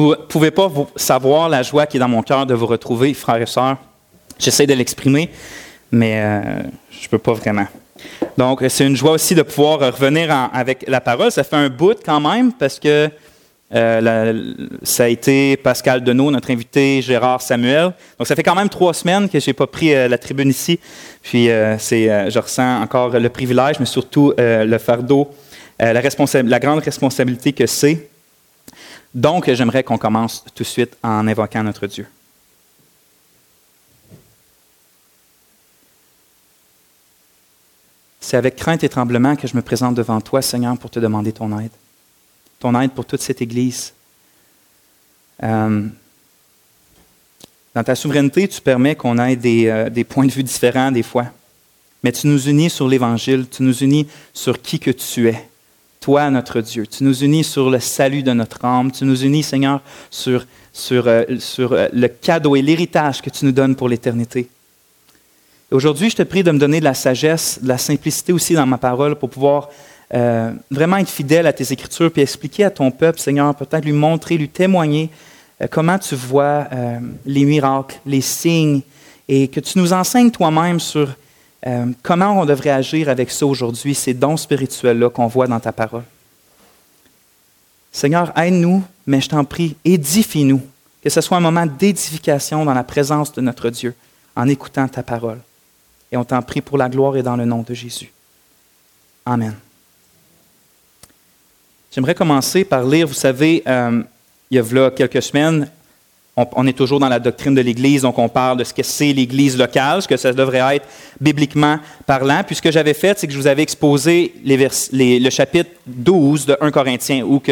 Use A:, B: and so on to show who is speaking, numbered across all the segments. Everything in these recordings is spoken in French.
A: Vous ne pouvez pas savoir la joie qui est dans mon cœur de vous retrouver, frères et sœurs. J'essaie de l'exprimer, mais euh, je ne peux pas vraiment. Donc, c'est une joie aussi de pouvoir revenir avec la parole. Ça fait un bout quand même, parce que euh, ça a été Pascal Denot, notre invité, Gérard Samuel. Donc, ça fait quand même trois semaines que je n'ai pas pris euh, la tribune ici. Puis, c'est, je ressens encore le privilège, mais surtout le fardeau, la grande responsabilité que c'est. Donc, j'aimerais qu'on commence tout de suite en invoquant notre Dieu. C'est avec crainte et tremblement que je me présente devant toi, Seigneur, pour te demander ton aide. Ton aide pour toute cette Église. Euh, dans ta souveraineté, tu permets qu'on ait euh, des, points de vue différents des fois. Mais tu nous unis sur l'Évangile, tu nous unis sur qui que tu es toi, notre Dieu. Tu nous unis sur le salut de notre âme. Tu nous unis, Seigneur, sur, sur, euh, sur euh, le cadeau et l'héritage que tu nous donnes pour l'éternité. Aujourd'hui, je te prie de me donner de la sagesse, de la simplicité aussi dans ma parole pour pouvoir euh, vraiment être fidèle à tes Écritures puis expliquer à ton peuple, Seigneur, peut-être lui montrer, lui témoigner comment tu vois les miracles, les signes et que tu nous enseignes toi-même sur euh, comment on devrait agir avec ça aujourd'hui, ces dons spirituels-là qu'on voit dans ta parole? Seigneur, aide-nous, mais je t'en prie, édifie-nous. Que ce soit un moment d'édification dans la présence de notre Dieu, en écoutant ta parole. Et on t'en prie pour la gloire et dans le nom de Jésus. Amen. J'aimerais commencer par lire, vous savez, euh, il y a quelques semaines, on, est toujours dans la doctrine de l'Église, donc on parle de ce que c'est l'Église locale, ce que ça devrait être bibliquement parlant. Puis ce que j'avais fait, c'est que je vous avais exposé le chapitre 12 de 1 Corinthiens, où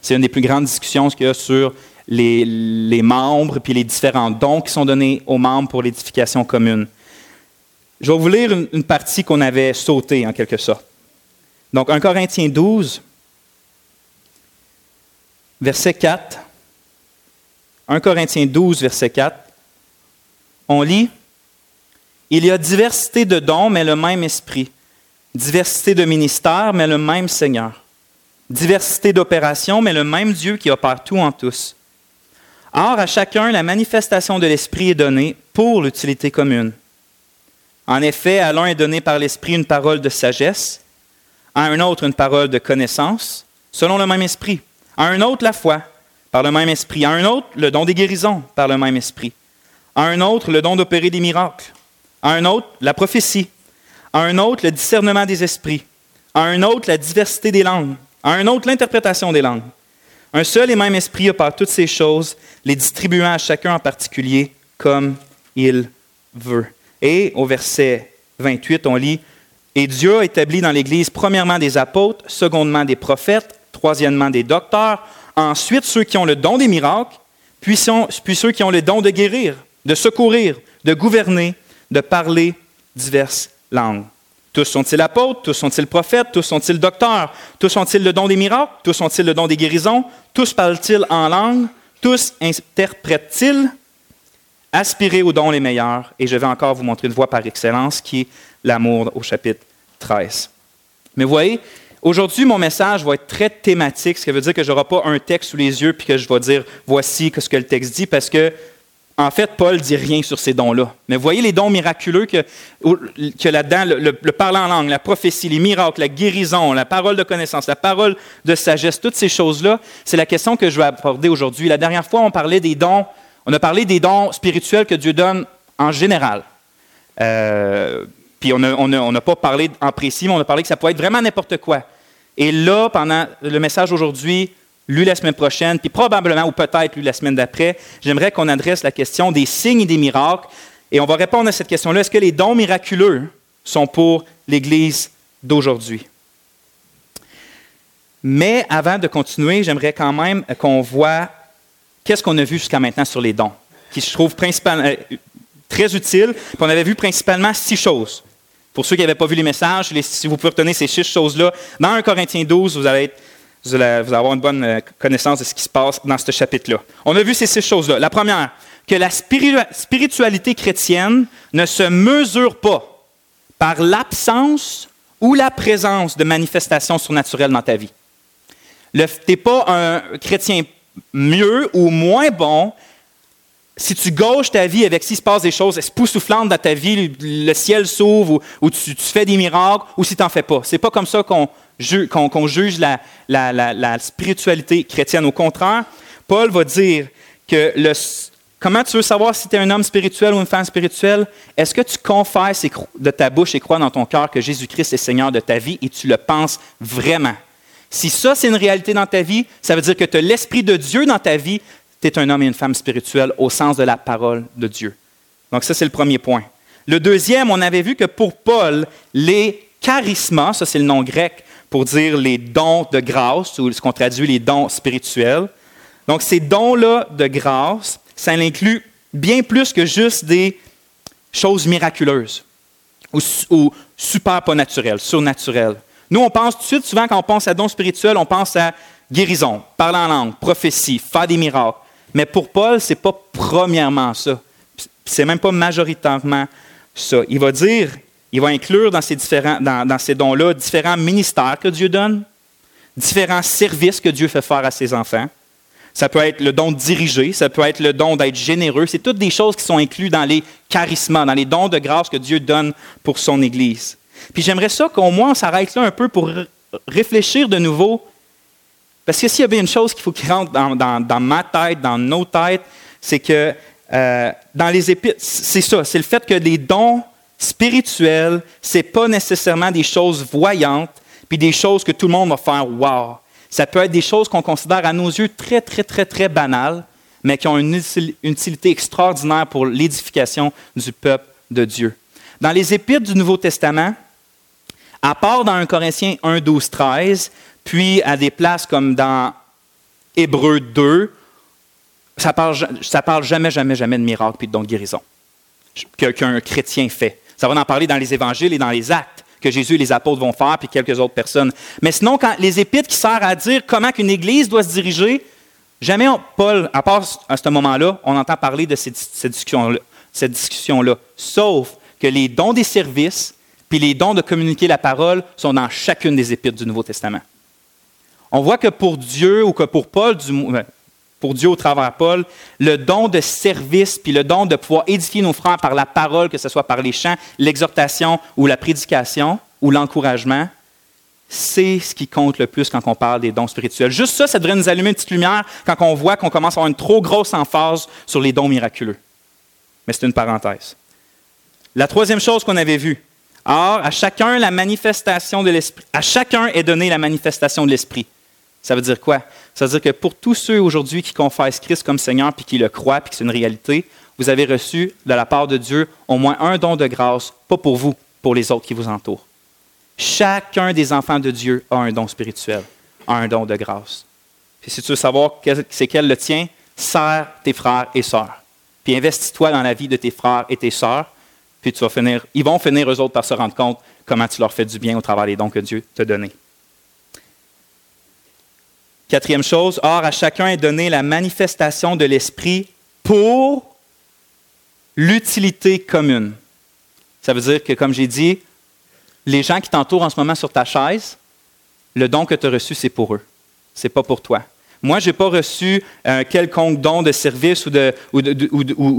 A: c'est une des plus grandes discussions qu'il y a sur les, membres, puis les différents dons qui sont donnés aux membres pour l'édification commune. Je vais vous lire une partie qu'on avait sautée, en quelque sorte. Donc 1 Corinthiens 12, verset 4. 1 Corinthiens 12, verset 4, on lit, Il y a diversité de dons, mais le même esprit. Diversité de ministères, mais le même Seigneur. Diversité d'opérations, mais le même Dieu qui opère tout en tous. Or, à chacun, la manifestation de l'Esprit est donnée pour l'utilité commune. En effet, à l'un est donné par l'Esprit une parole de sagesse, à un autre une parole de connaissance, selon le même Esprit, à un autre la foi, par le même esprit. À un autre, le don des guérisons, par le même esprit. À un autre, le don d'opérer des miracles. À un autre, la prophétie. À un autre, le discernement des esprits. À un autre, la diversité des langues. À un autre, l'interprétation des langues. Un seul et même esprit opère toutes ces choses, les distribuant à chacun en particulier comme il veut. Et au verset 28, on lit Et Dieu a établi dans l'Église premièrement des apôtres, secondement des prophètes, troisièmement des docteurs, Ensuite, ceux qui ont le don des miracles, puis, ceux qui ont le don de guérir, de secourir, de gouverner, de parler diverses langues. Tous sont-ils apôtres, tous sont-ils prophètes, tous sont-ils docteurs, tous sont-ils le don des miracles, tous sont-ils le don des guérisons, tous parlent-ils en langue, tous interprètent-ils? Aspirez aux dons les meilleurs, et je vais encore vous montrer une voie par excellence qui est l'amour au chapitre 13. Mais voyez, Aujourd'hui, mon message va être très thématique, ce qui veut dire que je n'aurai pas un texte sous les yeux puis que je vais dire voici ce que le texte dit, parce que, en fait, Paul dit rien sur ces dons-là. Mais voyez les dons miraculeux que, que là-dedans, le, le, parler en langue, la prophétie, les miracles, la guérison, la parole de connaissance, la parole de sagesse, toutes ces choses-là, c'est la question que je vais aborder aujourd'hui. La dernière fois, on parlait des dons, on a parlé des dons spirituels que Dieu donne en général. Euh, puis on n'a pas parlé en précis, mais on a parlé que ça pouvait être vraiment n'importe quoi. Et là, pendant le message aujourd'hui, lu la semaine prochaine, puis probablement ou peut-être lu la semaine d'après, j'aimerais qu'on adresse la question des signes et des miracles. Et on va répondre à cette question-là. Est-ce que les dons miraculeux sont pour l'Église d'aujourd'hui? Mais avant de continuer, j'aimerais quand même qu'on voit qu'est-ce qu'on a vu jusqu'à maintenant sur les dons, qui je trouve principalement euh, très utile. on avait vu principalement six choses. Pour ceux qui n'avaient pas vu les messages, si vous pouvez retenir ces six choses-là, dans 1 Corinthiens 12, vous allez, vous allez avoir une bonne euh, connaissance de ce qui se passe dans ce chapitre-là. On a vu ces six choses-là. La première, que la spiritualité chrétienne ne se mesure pas par l'absence ou la présence de manifestations surnaturelles dans ta vie. Tu n'es pas un chrétien mieux ou moins bon, si tu gauches ta vie avec s'il se passe des choses époustouflantes dans ta vie, le ciel s'ouvre ou, tu, fais des miracles, ou si tu n'en fais pas. C'est pas comme ça qu'on juge la, spiritualité chrétienne. Au contraire, Paul va dire que comment tu veux savoir si tu es un homme spirituel ou une femme spirituelle? Est-ce que tu confesses de ta bouche et crois dans ton cœur que Jésus-Christ est Seigneur de ta vie et tu le penses vraiment? Si ça, c'est une réalité dans ta vie, ça veut dire que tu as l'Esprit de Dieu dans ta vie, tu un homme et une femme spirituelle au sens de la parole de Dieu. Donc ça, c'est le premier point. Le deuxième, on avait vu que pour Paul, les charismas, ça c'est le nom grec pour dire les dons de grâce, ou ce qu'on traduit les dons spirituels. Donc ces dons-là de grâce, ça inclut bien plus que juste des choses miraculeuses ou, ou super pas naturelles, surnaturelles. Nous, on pense tout de suite, souvent quand on pense à dons spirituels, on pense à guérison, parler en langue, prophétie, faire des miracles. Mais pour Paul, ce n'est pas premièrement ça. C'est même pas majoritairement ça. Il va dire, il va inclure dans ces, différents, dans, ces dons-là différents ministères que Dieu donne, différents services que Dieu fait faire à ses enfants. Ça peut être le don de diriger, ça peut être le don d'être généreux. C'est toutes des choses qui sont incluses dans les charismes, dans les dons de grâce que Dieu donne pour son Église. Puis j'aimerais ça qu'au moins on s'arrête là un peu pour réfléchir de nouveau parce que s'il y avait une chose qu'il faut qu'il rentre dans, ma tête, dans nos têtes, c'est que euh, dans les épîtres, c'est ça, c'est le fait que les dons spirituels, ce n'est pas nécessairement des choses voyantes, puis des choses que tout le monde va faire wow. Ça peut être des choses qu'on considère à nos yeux très, très, très, très banales, mais qui ont une utilité extraordinaire pour l'édification du peuple de Dieu. Dans les épîtres du Nouveau Testament, à part dans 1 Corinthiens 1, 12, 13, puis à des places comme dans Hébreu 2, ça parle, parle jamais, jamais, jamais de miracle puis de don de guérison qu'un chrétien fait. Ça va en parler dans les évangiles et dans les actes que Jésus et les apôtres vont faire, puis quelques autres personnes. Mais sinon, quand les épîtres qui servent à dire comment qu'une église doit se diriger, jamais Paul, à part à ce moment-là, on entend parler de cette, cette discussion-là. Cette discussion-là. Sauf que les dons des services, puis les dons de communiquer la parole sont dans chacune des épîtres du Nouveau Testament on voit que pour Dieu ou que pour Paul, ben, pour Dieu au travers Paul, le don de service, puis le don de pouvoir édifier nos frères par la parole, que ce soit par les chants, l'exhortation ou la prédication ou l'encouragement, c'est ce qui compte le plus quand on parle des dons spirituels. Juste ça, ça devrait nous allumer une petite lumière quand on voit qu'on commence à avoir une trop grosse emphase sur les dons miraculeux. Mais c'est une parenthèse. La troisième chose qu'on avait vue, Or, à chacun la manifestation de l'esprit, à chacun est donnée la manifestation de l'esprit. Ça veut dire quoi? Ça veut dire que pour tous ceux aujourd'hui qui confessent Christ comme Seigneur puis qui le croient puis que c'est une réalité, vous avez reçu de la part de Dieu au moins un don de grâce, pas pour vous, pour les autres qui vous entourent. Chacun des enfants de Dieu a un don spirituel, a un don de grâce. Puis si tu veux savoir c'est quel le tien, sers tes frères et sœurs. Puis investis-toi dans la vie de tes frères et tes sœurs, puis tu vas finir, ils vont finir eux autres par se rendre compte comment tu leur fais du bien au travers des dons que Dieu t'a donnés. Quatrième chose, or à chacun est donné la manifestation de l'Esprit pour l'utilité commune. Ça veut dire que, comme j'ai dit, les gens qui t'entourent en ce moment sur ta chaise, le don que tu as reçu, c'est pour eux. Ce n'est pas pour toi. Moi, je n'ai pas reçu un quelconque don de service ou de, ou,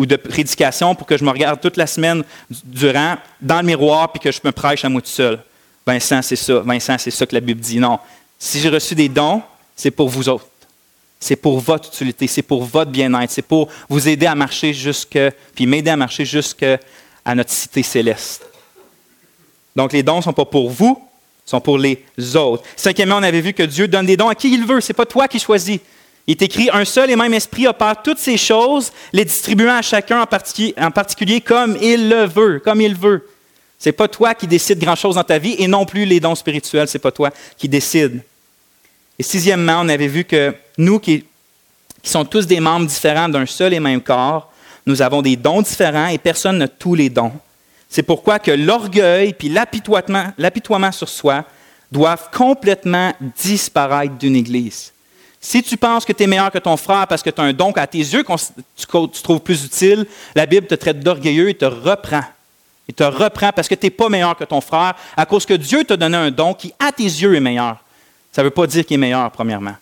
A: de, prédication pour que je me regarde toute la semaine durant dans le miroir puis que je me prêche à moi tout seul. Vincent, c'est ça. Vincent, c'est ça que la Bible dit. Non. Si j'ai reçu des dons, c'est pour vous autres. C'est pour votre utilité, c'est pour votre bien-être, c'est pour vous aider à marcher jusque, puis m'aider à marcher jusqu'à notre cité céleste. Donc les dons ne sont pas pour vous, sont pour les autres. Cinquièmement, on avait vu que Dieu donne des dons à qui il veut. Ce n'est pas toi qui choisis. Il est écrit un seul et même esprit opère toutes ces choses, les distribuant à chacun en particulier, en particulier comme il le veut, comme il veut. Ce n'est pas toi qui décides grand-chose dans ta vie et non plus les dons spirituels, ce n'est pas toi qui décides. Et sixièmement, on avait vu que nous qui, sommes tous des membres différents d'un seul et même corps, nous avons des dons différents et personne n'a tous les dons. C'est pourquoi que l'orgueil puis l'apitoiement sur soi doivent complètement disparaître d'une Église. Si tu penses que tu es meilleur que ton frère parce que tu as un don à tes yeux tu, tu trouves plus utile, la Bible te traite d'orgueilleux et te reprend. Il te reprend parce que tu n'es pas meilleur que ton frère à cause que Dieu t'a donné un don qui, à tes yeux, est meilleur. Ça ne veut pas dire qu'il est meilleur, premièrement.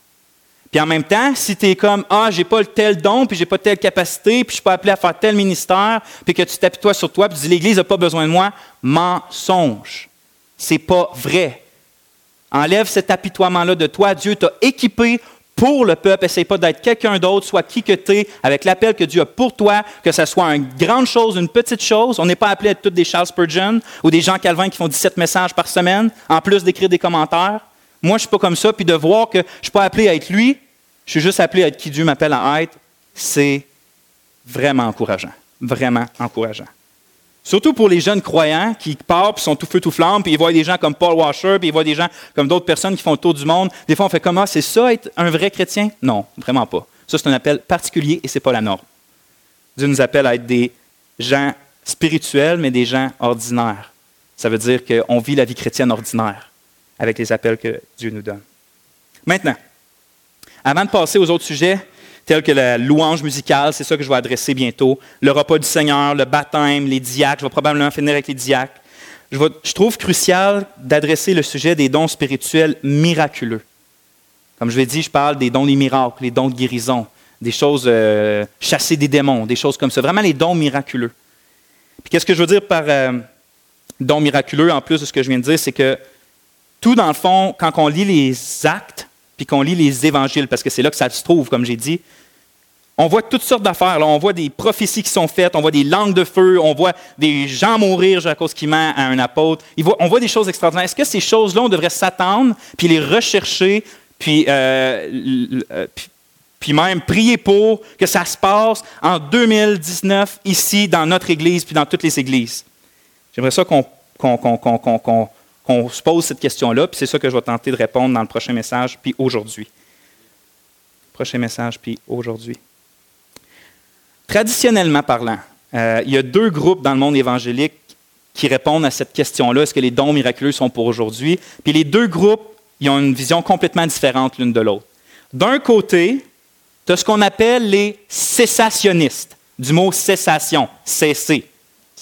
A: Puis en même temps, si tu es comme Ah, j'ai pas tel don, puis j'ai pas telle capacité, puis je suis pas appelé à faire tel ministère, puis que tu toi sur toi, puis tu dis l'Église n'a pas besoin de moi, mensonge. C'est pas vrai. Enlève cet apitoiement-là de toi. Dieu t'a équipé pour le peuple. Essaye pas d'être quelqu'un d'autre, soit qui que tu es, avec l'appel que Dieu a pour toi, que ce soit une grande chose, une petite chose. On n'est pas appelé à être tous des Charles Spurgeon ou des Jean Calvin qui font 17 messages par semaine, en plus d'écrire des commentaires. Moi, je ne suis pas comme ça. Puis de voir que je ne suis pas appelé à être lui, je suis juste appelé à être qui Dieu m'appelle à être, c'est vraiment encourageant. Vraiment encourageant. Surtout pour les jeunes croyants qui partent, puis sont tout feu, tout flamme, puis ils voient des gens comme Paul Washer, puis ils voient des gens comme d'autres personnes qui font le tour du monde. Des fois, on fait comment? C'est ça être un vrai chrétien? Non, vraiment pas. Ça, c'est un appel particulier et ce n'est pas la norme. Dieu nous appelle à être des gens spirituels, mais des gens ordinaires. Ça veut dire qu'on vit la vie chrétienne ordinaire avec les appels que Dieu nous donne. Maintenant, avant de passer aux autres sujets, tels que la louange musicale, c'est ça que je vais adresser bientôt, le repas du Seigneur, le baptême, les diacres, je vais probablement finir avec les diacres. Je, trouve crucial d'adresser le sujet des dons spirituels miraculeux. Comme je l'ai dit, je parle des dons des miracles, les dons de guérison, des choses euh, chasser des démons, des choses comme ça. Vraiment les dons miraculeux. Puis qu'est-ce que je veux dire par euh, dons miraculeux, en plus de ce que je viens de dire, c'est que tout, dans le fond, quand on lit les actes, puis qu'on lit les évangiles, parce que c'est là que ça se trouve, comme j'ai dit, on voit toutes sortes d'affaires. On voit des prophéties qui sont faites, on voit des langues de feu, on voit des gens mourir à cause qu'ils mentent à un apôtre. On voit des choses extraordinaires. Est-ce que ces choses-là, on devrait s'attendre, puis les rechercher, puis, euh, euh, puis, même prier pour que ça se passe en 2019 ici, dans notre Église, puis dans toutes les églises? J'aimerais ça qu'on qu'on se pose cette question-là, puis c'est ça que je vais tenter de répondre dans le prochain message, puis aujourd'hui. Prochain message, puis aujourd'hui. Traditionnellement parlant, euh, il y a deux groupes dans le monde évangélique qui répondent à cette question-là, est-ce que les dons miraculeux sont pour aujourd'hui? Puis les deux groupes, ils ont une vision complètement différente l'une de l'autre. D'un côté, tu as ce qu'on appelle les cessationnistes, du mot cessation, cesser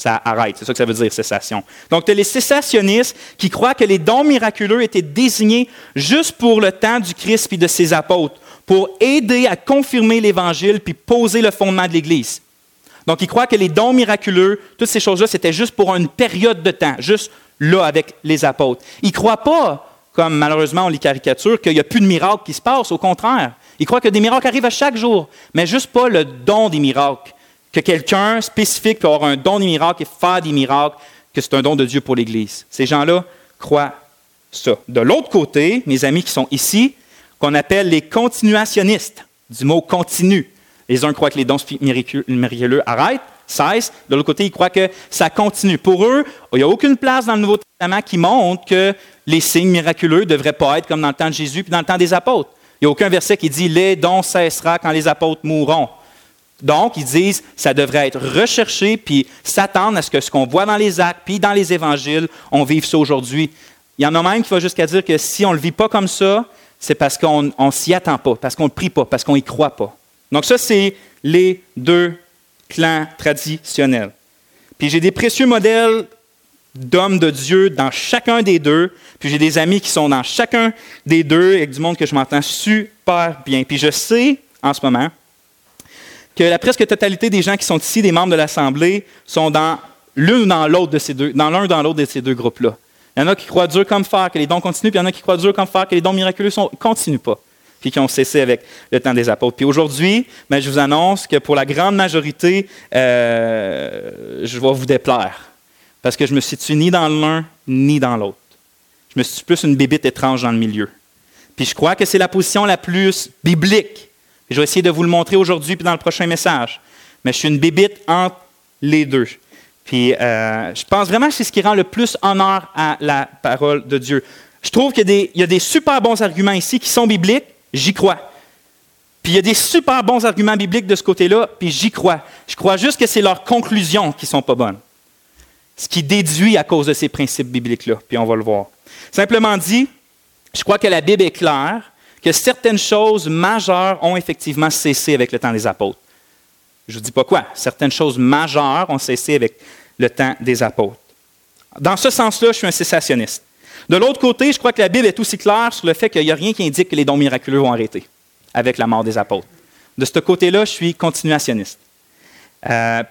A: ça arrête. C'est ça que ça veut dire, cessation. Donc, tu as les cessationnistes qui croient que les dons miraculeux étaient désignés juste pour le temps du Christ et de ses apôtres, pour aider à confirmer l'Évangile puis poser le fondement de l'Église. Donc, ils croient que les dons miraculeux, toutes ces choses-là, c'était juste pour une période de temps, juste là avec les apôtres. Ils ne croient pas, comme malheureusement on les caricature, qu'il n'y a plus de miracles qui se passent. Au contraire, ils croient que des miracles arrivent à chaque jour, mais juste pas le don des miracles que quelqu'un spécifique peut avoir un don des miracles et faire des miracles, que c'est un don de Dieu pour l'Église. Ces gens-là croient ça. De l'autre côté, mes amis qui sont ici, qu'on appelle les continuationnistes, du mot continu. Les uns croient que les dons miraculeux arrêtent, cessent. De l'autre côté, ils croient que ça continue. Pour eux, il n'y a aucune place dans le Nouveau Testament qui montre que les signes miraculeux ne devraient pas être comme dans le temps de Jésus puis dans le temps des apôtres. Il n'y a aucun verset qui dit les dons cessera quand les apôtres mourront. Donc, ils disent, ça devrait être recherché, puis s'attendre à ce que ce qu'on voit dans les actes, puis dans les évangiles, on vive ça aujourd'hui. Il y en a même qui va jusqu'à dire que si on ne le vit pas comme ça, c'est parce qu'on ne s'y attend pas, parce qu'on ne prie pas, parce qu'on n'y croit pas. Donc ça, c'est les deux clans traditionnels. Puis j'ai des précieux modèles d'hommes de Dieu dans chacun des deux. Puis j'ai des amis qui sont dans chacun des deux, avec du monde que je m'entends super bien. Puis je sais, en ce moment, que la presque totalité des gens qui sont ici, des membres de l'Assemblée, sont dans l'un ou dans l'autre de ces deux, dans l'un dans l'autre de ces deux groupes-là. Il y en a qui croient dur comme fer que les dons continuent, puis il y en a qui croient dur comme fer que les dons miraculeux ne continuent pas, puis qui ont cessé avec le temps des apôtres. Puis aujourd'hui, ben, je vous annonce que pour la grande majorité, euh, je vais vous déplaire, parce que je me situe ni dans l'un ni dans l'autre. Je me suis plus une bébite étrange dans le milieu. Puis je crois que c'est la position la plus biblique je vais essayer de vous le montrer aujourd'hui puis dans le prochain message. Mais je suis une bébite entre les deux. Puis euh, je pense vraiment que c'est ce qui rend le plus honneur à la parole de Dieu. Je trouve qu'il y, a des super bons arguments ici qui sont bibliques, j'y crois. Puis il y a des super bons arguments bibliques de ce côté-là, puis j'y crois. Je crois juste que c'est leurs conclusions qui ne sont pas bonnes. Ce qui déduit à cause de ces principes bibliques-là, puis on va le voir. Simplement dit, je crois que la Bible est claire, que certaines choses majeures ont effectivement cessé avec le temps des apôtres. Je ne dis pas quoi. Certaines choses majeures ont cessé avec le temps des apôtres. Dans ce sens-là, je suis un cessationniste. De l'autre côté, je crois que la Bible est aussi claire sur le fait qu'il n'y a rien qui indique que les dons miraculeux vont arrêter. avec la mort des apôtres. De ce côté-là, je suis continuationniste. Euh,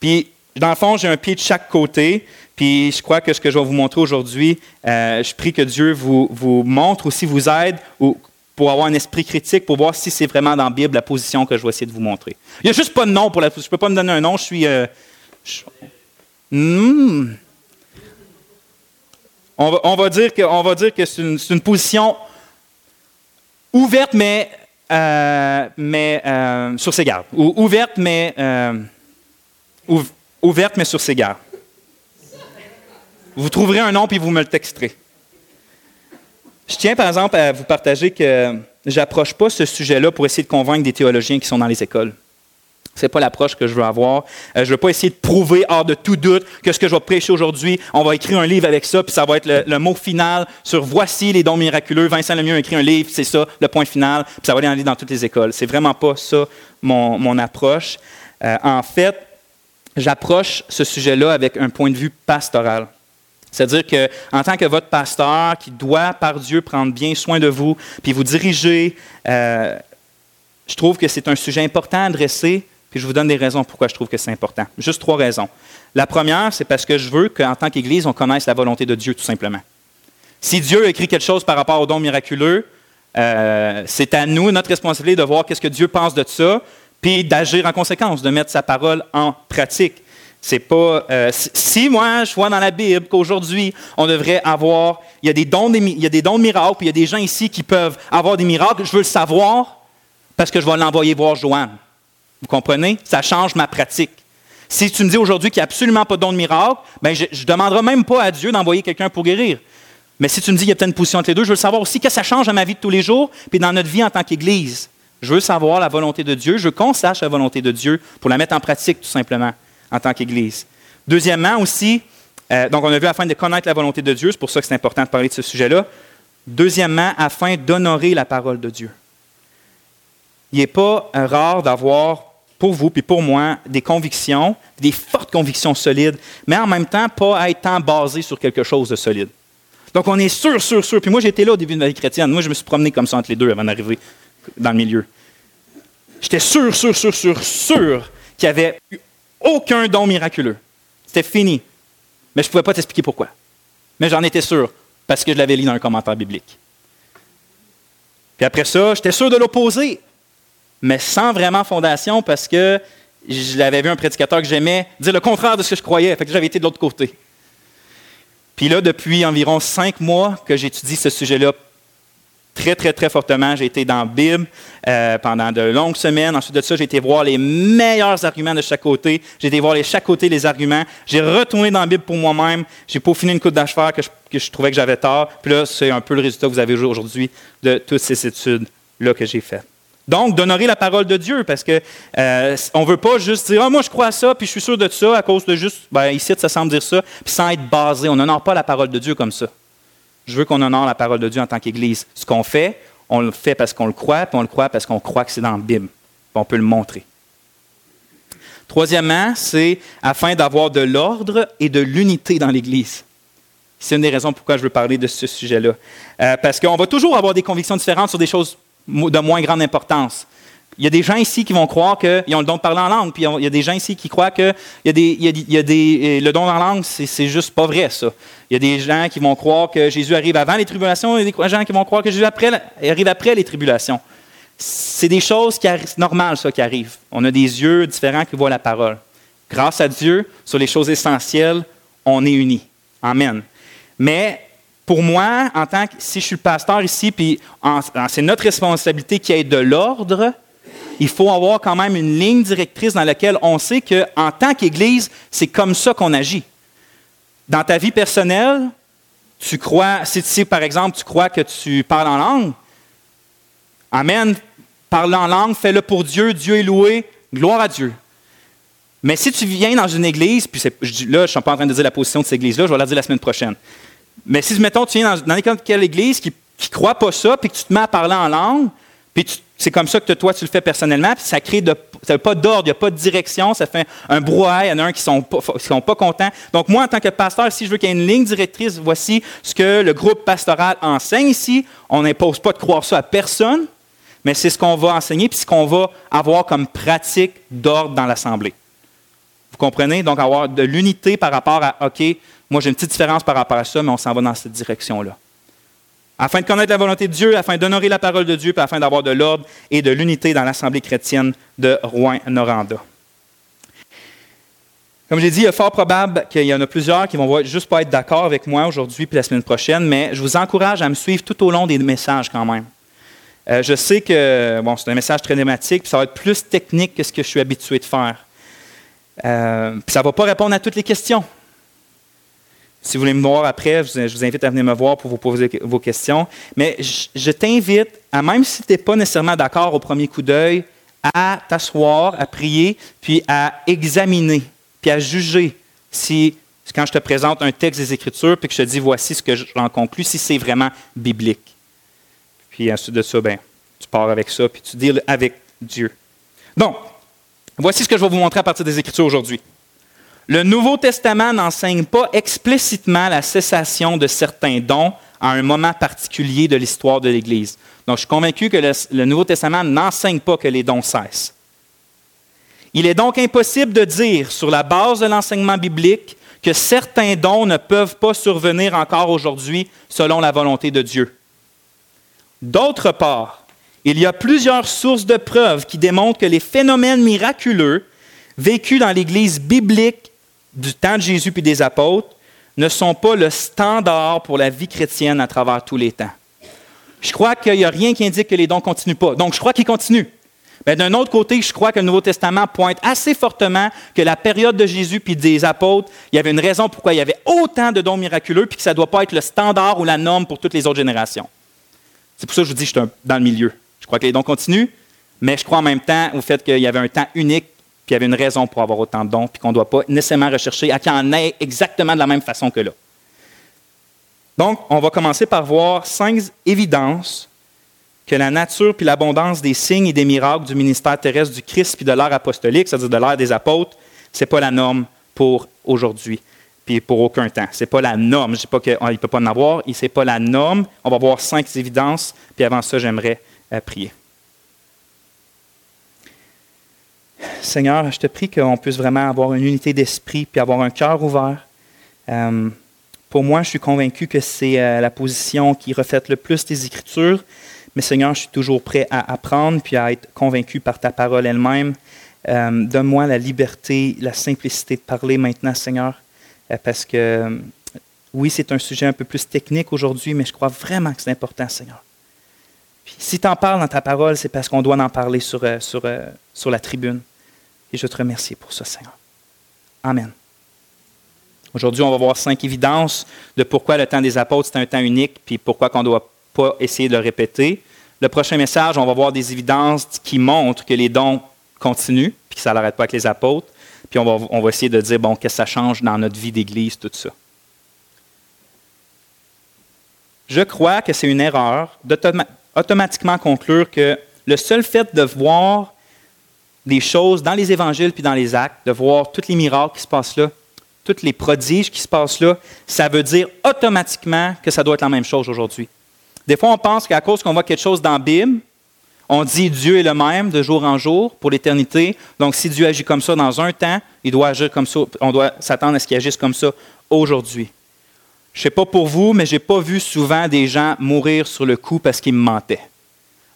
A: puis, dans le fond, j'ai un pied de chaque côté. Puis, je crois que ce que je vais vous montrer aujourd'hui, euh, je prie que Dieu vous, vous montre aussi, vous aide ou, pour avoir un esprit critique, pour voir si c'est vraiment dans la Bible la position que je vais essayer de vous montrer. Il n'y a juste pas de nom pour la Je ne peux pas me donner un nom. Je suis. Euh, hmm. on, va, dire que, on va dire que c'est une, position ouverte, mais, euh, mais euh, sur ses gardes. Ou, ouverte, mais, ouverte, mais sur ses gardes. Vous trouverez un nom, puis vous me le texterez. Je tiens par exemple à vous partager que j'approche pas ce sujet-là pour essayer de convaincre des théologiens qui sont dans les écoles. Ce n'est pas l'approche que je veux avoir. Euh, je ne veux pas essayer de prouver hors de tout doute que ce que je vais prêcher aujourd'hui, on va écrire un livre avec ça, puis ça va être le, mot final sur voici les dons miraculeux. Vincent Lemieux a écrit un livre, c'est ça, le point final, puis ça va aller dans toutes les écoles. C'est vraiment pas ça mon, approche. Euh, en fait, j'approche ce sujet-là avec un point de vue pastoral. C'est-à-dire qu'en tant que votre pasteur qui doit, par Dieu, prendre bien soin de vous, puis vous diriger, euh, je trouve que c'est un sujet important à adresser, puis je vous donne des raisons pourquoi je trouve que c'est important. Juste trois raisons. La première, c'est parce que je veux qu'en tant qu'Église, on connaisse la volonté de Dieu, tout simplement. Si Dieu écrit quelque chose par rapport au don miraculeux, euh, c'est à nous, notre responsabilité, de voir qu'est-ce que Dieu pense de ça, puis d'agir en conséquence, de mettre sa parole en pratique. C'est pas. Euh, si moi, je vois dans la Bible qu'aujourd'hui, on devrait avoir. Il y, a des dons il de miracles, puis il y a des gens ici qui peuvent avoir des miracles, je veux le savoir parce que je vais l'envoyer voir Joanne. Vous comprenez? Ça change ma pratique. Si tu me dis aujourd'hui qu'il n'y a absolument pas de don de miracle, ben je ne demanderai même pas à Dieu d'envoyer quelqu'un pour guérir. Mais si tu me dis qu'il y a peut-être une position entre les deux, je veux savoir aussi que ça change dans ma vie de tous les jours, puis dans notre vie en tant qu'Église. Je veux savoir la volonté de Dieu, je veux qu'on sache la volonté de Dieu pour la mettre en pratique, tout simplement en tant qu'Église. Deuxièmement aussi, euh, donc on a vu afin de connaître la volonté de Dieu, c'est pour ça que c'est important de parler de ce sujet-là. Deuxièmement, afin d'honorer la parole de Dieu. Il n'est pas rare d'avoir pour vous puis pour moi des convictions, des fortes convictions solides, mais en même temps pas être basé sur quelque chose de solide. Donc on est sûr, sûr, sûr. Puis moi j'étais là au début de ma vie chrétienne. Moi je me suis promené comme ça entre les deux avant d'arriver dans le milieu. J'étais sûr, sûr, sûr, sûr, sûr qu'il y avait aucun don miraculeux. C'était fini. Mais je ne pouvais pas t'expliquer pourquoi. Mais j'en étais sûr, parce que je l'avais lu dans un commentaire biblique. Puis après ça, j'étais sûr de l'opposer, mais sans vraiment fondation, parce que je l'avais vu un prédicateur que j'aimais dire le contraire de ce que je croyais, fait que j'avais été de l'autre côté. Puis là, depuis environ cinq mois que j'étudie ce sujet-là très, très, très fortement. J'ai été dans la Bible euh, pendant de longues semaines. Ensuite de ça, j'ai été voir les meilleurs arguments de chaque côté. J'ai été voir les chaque côté les arguments. J'ai retourné dans la Bible pour moi-même. J'ai peaufiné une coupe d'acheveur que que je trouvais que j'avais tort. Puis là, c'est un peu le résultat que vous avez aujourd'hui de toutes ces études-là que j'ai faites. Donc, d'honorer la parole de Dieu, parce que euh, on veut pas juste dire ah, moi je crois à ça, puis je suis sûr de ça à cause de juste ben, ici ça semble dire ça, puis sans être basé. On n'honore pas la parole de Dieu comme ça. Je veux qu'on honore la parole de Dieu en tant qu'Église. Ce qu'on fait, on le fait parce qu'on le croit, puis on le croit parce qu'on croit que c'est dans la Bible. on peut le montrer. Troisièmement, c'est afin d'avoir de l'ordre et de l'unité dans l'Église. C'est une des raisons pourquoi je veux parler de ce sujet-là. Euh, parce qu'on va toujours avoir des convictions différentes sur des choses de moins grande importance. Il y a des gens ici qui vont croire qu'ils ont le don de parler en langue, puis il y a des gens ici qui croient que le don en langue, c'est juste pas vrai, ça. Il y a des gens qui vont croire que Jésus arrive avant les tribulations, il y a des gens qui vont croire que Jésus arrive après les tribulations. C'est des choses qui normales, ça, qui arrivent. On a des yeux différents qui voient la parole. Grâce à Dieu, sur les choses essentielles, on est unis. Amen. Mais pour moi, en tant que si je suis pasteur ici, puis c'est notre responsabilité qui est de l'ordre, il faut avoir quand même une ligne directrice dans laquelle on sait qu'en tant qu'Église, c'est comme ça qu'on agit. Dans ta vie personnelle, tu crois, si, par exemple tu crois que tu parles en langue, Amen, parle en langue, fais-le pour Dieu, Dieu est loué, gloire à Dieu. Mais si tu viens dans une église, puis là, je ne suis pas en train de dire la position de cette église-là, je vais la dire la semaine prochaine. Mais si, mettons, tu viens dans, n'importe quelle église qui ne croit pas ça, puis que tu te mets à parler en langue, puis c'est comme ça que toi, tu le fais personnellement, puis ça crée de, ça pas d'ordre, il n'y a pas de direction, ça fait un brouhaha, il y en a un qui ne sont, sont pas contents. Donc moi, en tant que pasteur, si je veux qu'il y ait une ligne directrice, voici ce que le groupe pastoral enseigne ici. On n'impose pas de croire ça à personne, mais c'est ce qu'on va enseigner, puis ce qu'on va avoir comme pratique d'ordre dans l'Assemblée. Vous comprenez? Donc, avoir de l'unité par rapport à, OK, moi j'ai une petite différence par rapport à ça, mais on s'en va dans cette direction-là. Afin de connaître la volonté de Dieu, afin d'honorer la parole de Dieu, puis afin d'avoir de l'ordre et de l'unité dans l'Assemblée chrétienne de Rouen-Noranda. Comme j'ai dit, il est fort probable qu'il y en a plusieurs qui vont juste pas être d'accord avec moi aujourd'hui puis la semaine prochaine, mais je vous encourage à me suivre tout au long des messages quand même. Euh, je sais que bon, c'est un message très thématique, puis ça va être plus technique que ce que je suis habitué de faire. Euh, puis ça ne va pas répondre à toutes les questions. Si vous voulez me voir après, je vous invite à venir me voir pour vous poser vos questions. Mais je t'invite à, même si tu n'es pas nécessairement d'accord au premier coup d'œil, à t'asseoir, à prier, puis à examiner puis à juger si, quand je te présente un texte des Écritures, puis que je te dis voici ce que j'en conclus, si c'est vraiment biblique. Puis ensuite de ça, ben, tu pars avec ça, puis tu deals avec Dieu. Donc, voici ce que je vais vous montrer à partir des Écritures aujourd'hui. Le Nouveau Testament n'enseigne pas explicitement la cessation de certains dons à un moment particulier de l'histoire de l'Église. Donc, je suis convaincu que le, Nouveau Testament n'enseigne pas que les dons cessent. Il est donc impossible de dire, sur la base de l'enseignement biblique, que certains dons ne peuvent pas survenir encore aujourd'hui selon la volonté de Dieu. D'autre part, il y a plusieurs sources de preuves qui démontrent que les phénomènes miraculeux vécus dans l'Église biblique du temps de Jésus puis des apôtres ne sont pas le standard pour la vie chrétienne à travers tous les temps. Je crois qu'il n'y a rien qui indique que les dons ne continuent pas. Donc, je crois qu'ils continuent. Mais d'un autre côté, je crois que le Nouveau Testament pointe assez fortement que la période de Jésus puis des apôtres, il y avait une raison pourquoi il y avait autant de dons miraculeux puis que ça ne doit pas être le standard ou la norme pour toutes les autres générations. C'est pour ça que je vous dis que je suis dans le milieu. Je crois que les dons continuent, mais je crois en même temps au fait qu'il y avait un temps unique puis il y avait une raison pour avoir autant de dons puis qu'on ne doit pas nécessairement rechercher à qu'il en ait exactement de la même façon que là. Donc, on va commencer par voir cinq évidences que la nature puis l'abondance des signes et des miracles du ministère terrestre du Christ puis de l'ère apostolique, c'est-à-dire de l'ère des apôtres, ce n'est pas la norme pour aujourd'hui, puis pour aucun temps. Ce n'est pas la norme. Je ne dis pas qu'il ne peut pas en avoir, ce n'est pas la norme. On va voir cinq évidences, puis avant ça, j'aimerais euh, prier. Seigneur, je te prie qu'on puisse vraiment avoir une unité d'esprit puis avoir un cœur ouvert. Euh, pour moi, je suis convaincu que c'est euh, la position qui reflète le plus tes Écritures, mais Seigneur, je suis toujours prêt à apprendre puis à être convaincu par ta parole elle-même. Euh, donne-moi la liberté, la simplicité de parler maintenant, Seigneur, parce que oui, c'est un sujet un peu plus technique aujourd'hui, mais je crois vraiment que c'est important, Seigneur. Si tu en parles dans ta parole, c'est parce qu'on doit en parler sur la tribune. Et je te remercie pour ça, Seigneur. Amen. Aujourd'hui, on va voir cinq évidences de pourquoi le temps des apôtres, c'est un temps unique, puis pourquoi qu'on doit pas essayer de le répéter. Le prochain message, on va voir des évidences qui montrent que les dons continuent, puis que ça n'arrête pas avec les apôtres. Puis on va, on va essayer de dire, bon, qu'est-ce que ça change dans notre vie d'Église, tout ça. Je crois que c'est une erreur d'automatiquement conclure que le seul fait de voir des choses dans les évangiles puis dans les actes, de voir tous les miracles qui se passent là, tous les prodiges qui se passent là, ça veut dire automatiquement que ça doit être la même chose aujourd'hui. Des fois, on pense qu'à cause qu'on voit quelque chose dans la Bible, on dit Dieu est le même de jour en jour pour l'éternité. Donc, si Dieu agit comme ça dans un temps, il doit agir comme ça. On doit s'attendre à ce qu'il agisse comme ça aujourd'hui. Je ne sais pas pour vous, mais je n'ai pas vu souvent des gens mourir sur le coup parce qu'ils me mentaient.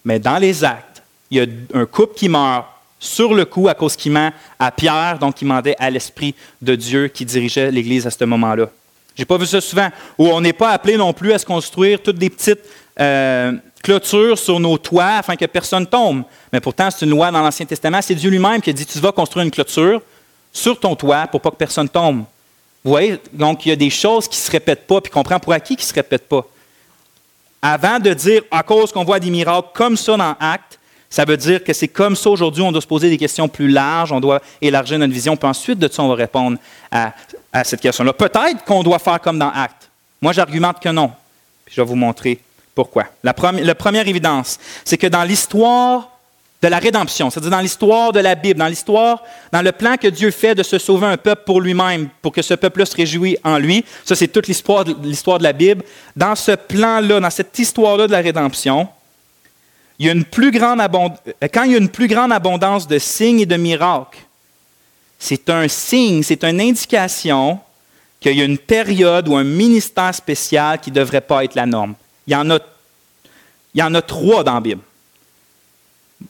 A: Mais dans les actes, il y a un couple qui meurt sur le coup à cause qu'il ment à Pierre, donc il mentait à l'Esprit de Dieu qui dirigeait l'Église à ce moment-là. J'ai pas vu ça souvent. Où on n'est pas appelé non plus à se construire toutes des petites euh, clôtures sur nos toits afin que personne tombe. Mais pourtant, c'est une loi dans l'Ancien Testament. C'est Dieu lui-même qui a dit Tu vas construire une clôture sur ton toit pour pas que personne tombe. Vous voyez, donc il y a des choses qui ne se répètent pas, puis qu'on prend pour acquis qui ne se répètent pas. Avant de dire à cause qu'on voit des miracles comme ça dans Actes, ça veut dire que c'est comme ça aujourd'hui, on doit se poser des questions plus larges, on doit élargir notre vision, puis ensuite de ça, on va répondre à, cette question-là. Peut-être qu'on doit faire comme dans Actes. Moi, j'argumente que non. Puis je vais vous montrer pourquoi. La, première évidence, c'est que dans l'histoire de la rédemption, c'est-à-dire dans l'histoire de la Bible, dans l'histoire, dans le plan que Dieu fait de se sauver un peuple pour lui-même, pour que ce peuple-là se réjouisse en lui, ça c'est toute l'histoire de, l'histoire de la Bible, dans ce plan-là, dans cette histoire-là de la rédemption, grande quand il y a une plus grande abondance de signes et de miracles, c'est un signe, c'est une indication qu'il y a une période ou un ministère spécial qui ne devrait pas être la norme. Il y en a, trois dans la Bible.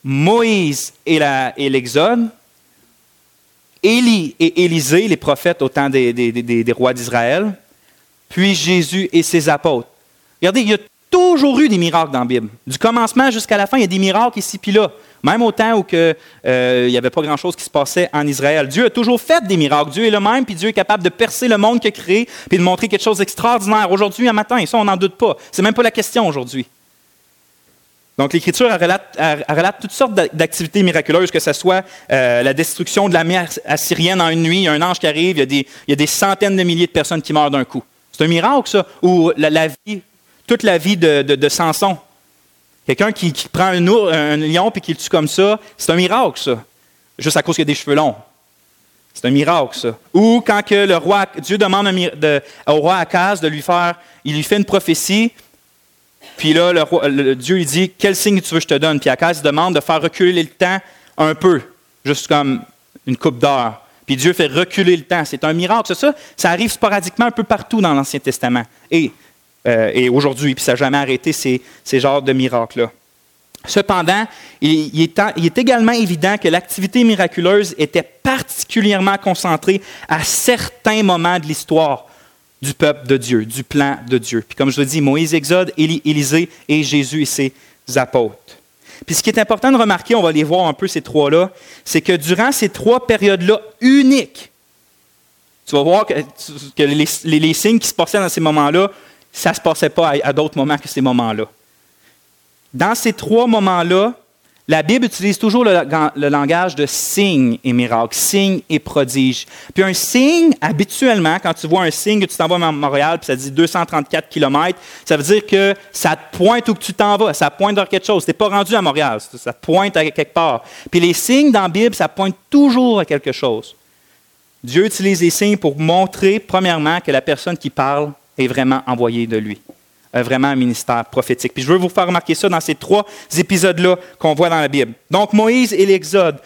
A: Moïse et l'Exode, Élie et Élisée, les prophètes au temps des, des rois d'Israël, puis Jésus et ses apôtres. Regardez, il y a toujours eu des miracles dans la Bible. Du commencement jusqu'à la fin, il y a des miracles ici puis là. Même au temps où euh, il n'y avait pas grand-chose qui se passait en Israël. Dieu a toujours fait des miracles. Dieu est le même, puis Dieu est capable de percer le monde qu'il a créé, puis de montrer quelque chose d'extraordinaire aujourd'hui, un matin. Et ça, on n'en doute pas. C'est même pas la question aujourd'hui. Donc, l'Écriture relate, toutes sortes d'activités miraculeuses, que ce soit euh, la destruction de la mer assyrienne en une nuit, il y a un ange qui arrive, il y a des, il y a des centaines de milliers de personnes qui meurent d'un coup. C'est un miracle, ça. Ou la, vie, toute la vie de, de Samson. Quelqu'un qui, prend un, un lion et qui le tue comme ça, c'est un miracle, ça. Juste à cause qu'il a des cheveux longs. C'est un miracle, ça. Ou quand le roi, Dieu demande au roi Akaz de lui faire, il lui fait une prophétie, puis là, le, Dieu lui dit, quel signe tu veux que je te donne? Puis Akaz demande de faire reculer le temps un peu, juste comme une coupe d'heure. Puis Dieu fait reculer le temps. C'est un miracle. Ça, ça arrive sporadiquement un peu partout dans l'Ancien Testament. Et euh, et aujourd'hui, puis ça n'a jamais arrêté ces, genres de miracles-là. Cependant, il, est, également évident que l'activité miraculeuse était particulièrement concentrée à certains moments de l'histoire du peuple de Dieu, du plan de Dieu. Puis comme je le dis, Moïse, Exode, Élisée et Jésus et ses apôtres. Puis ce qui est important de remarquer, on va les voir un peu ces trois-là, c'est que durant ces trois périodes-là uniques, tu vas voir que, les, signes qui se passaient dans ces moments-là ça ne se passait pas à, d'autres moments que ces moments-là. Dans ces trois moments-là, la Bible utilise toujours le, langage de signe et miracle, signe et prodige. Puis un signe, habituellement, quand tu vois un signe que tu t'en vas à Montréal, puis ça dit 234 km, ça veut dire que ça te pointe où tu t'en vas, ça pointe vers quelque chose. Tu n'es pas rendu à Montréal, ça te pointe à quelque part. Puis les signes dans la Bible, ça pointe toujours à quelque chose. Dieu utilise les signes pour montrer, premièrement, que la personne qui parle est vraiment envoyé de lui. vraiment un ministère prophétique. Puis je veux vous faire remarquer ça dans ces trois épisodes-là qu'on voit dans la Bible. Donc Moïse et l'Exode.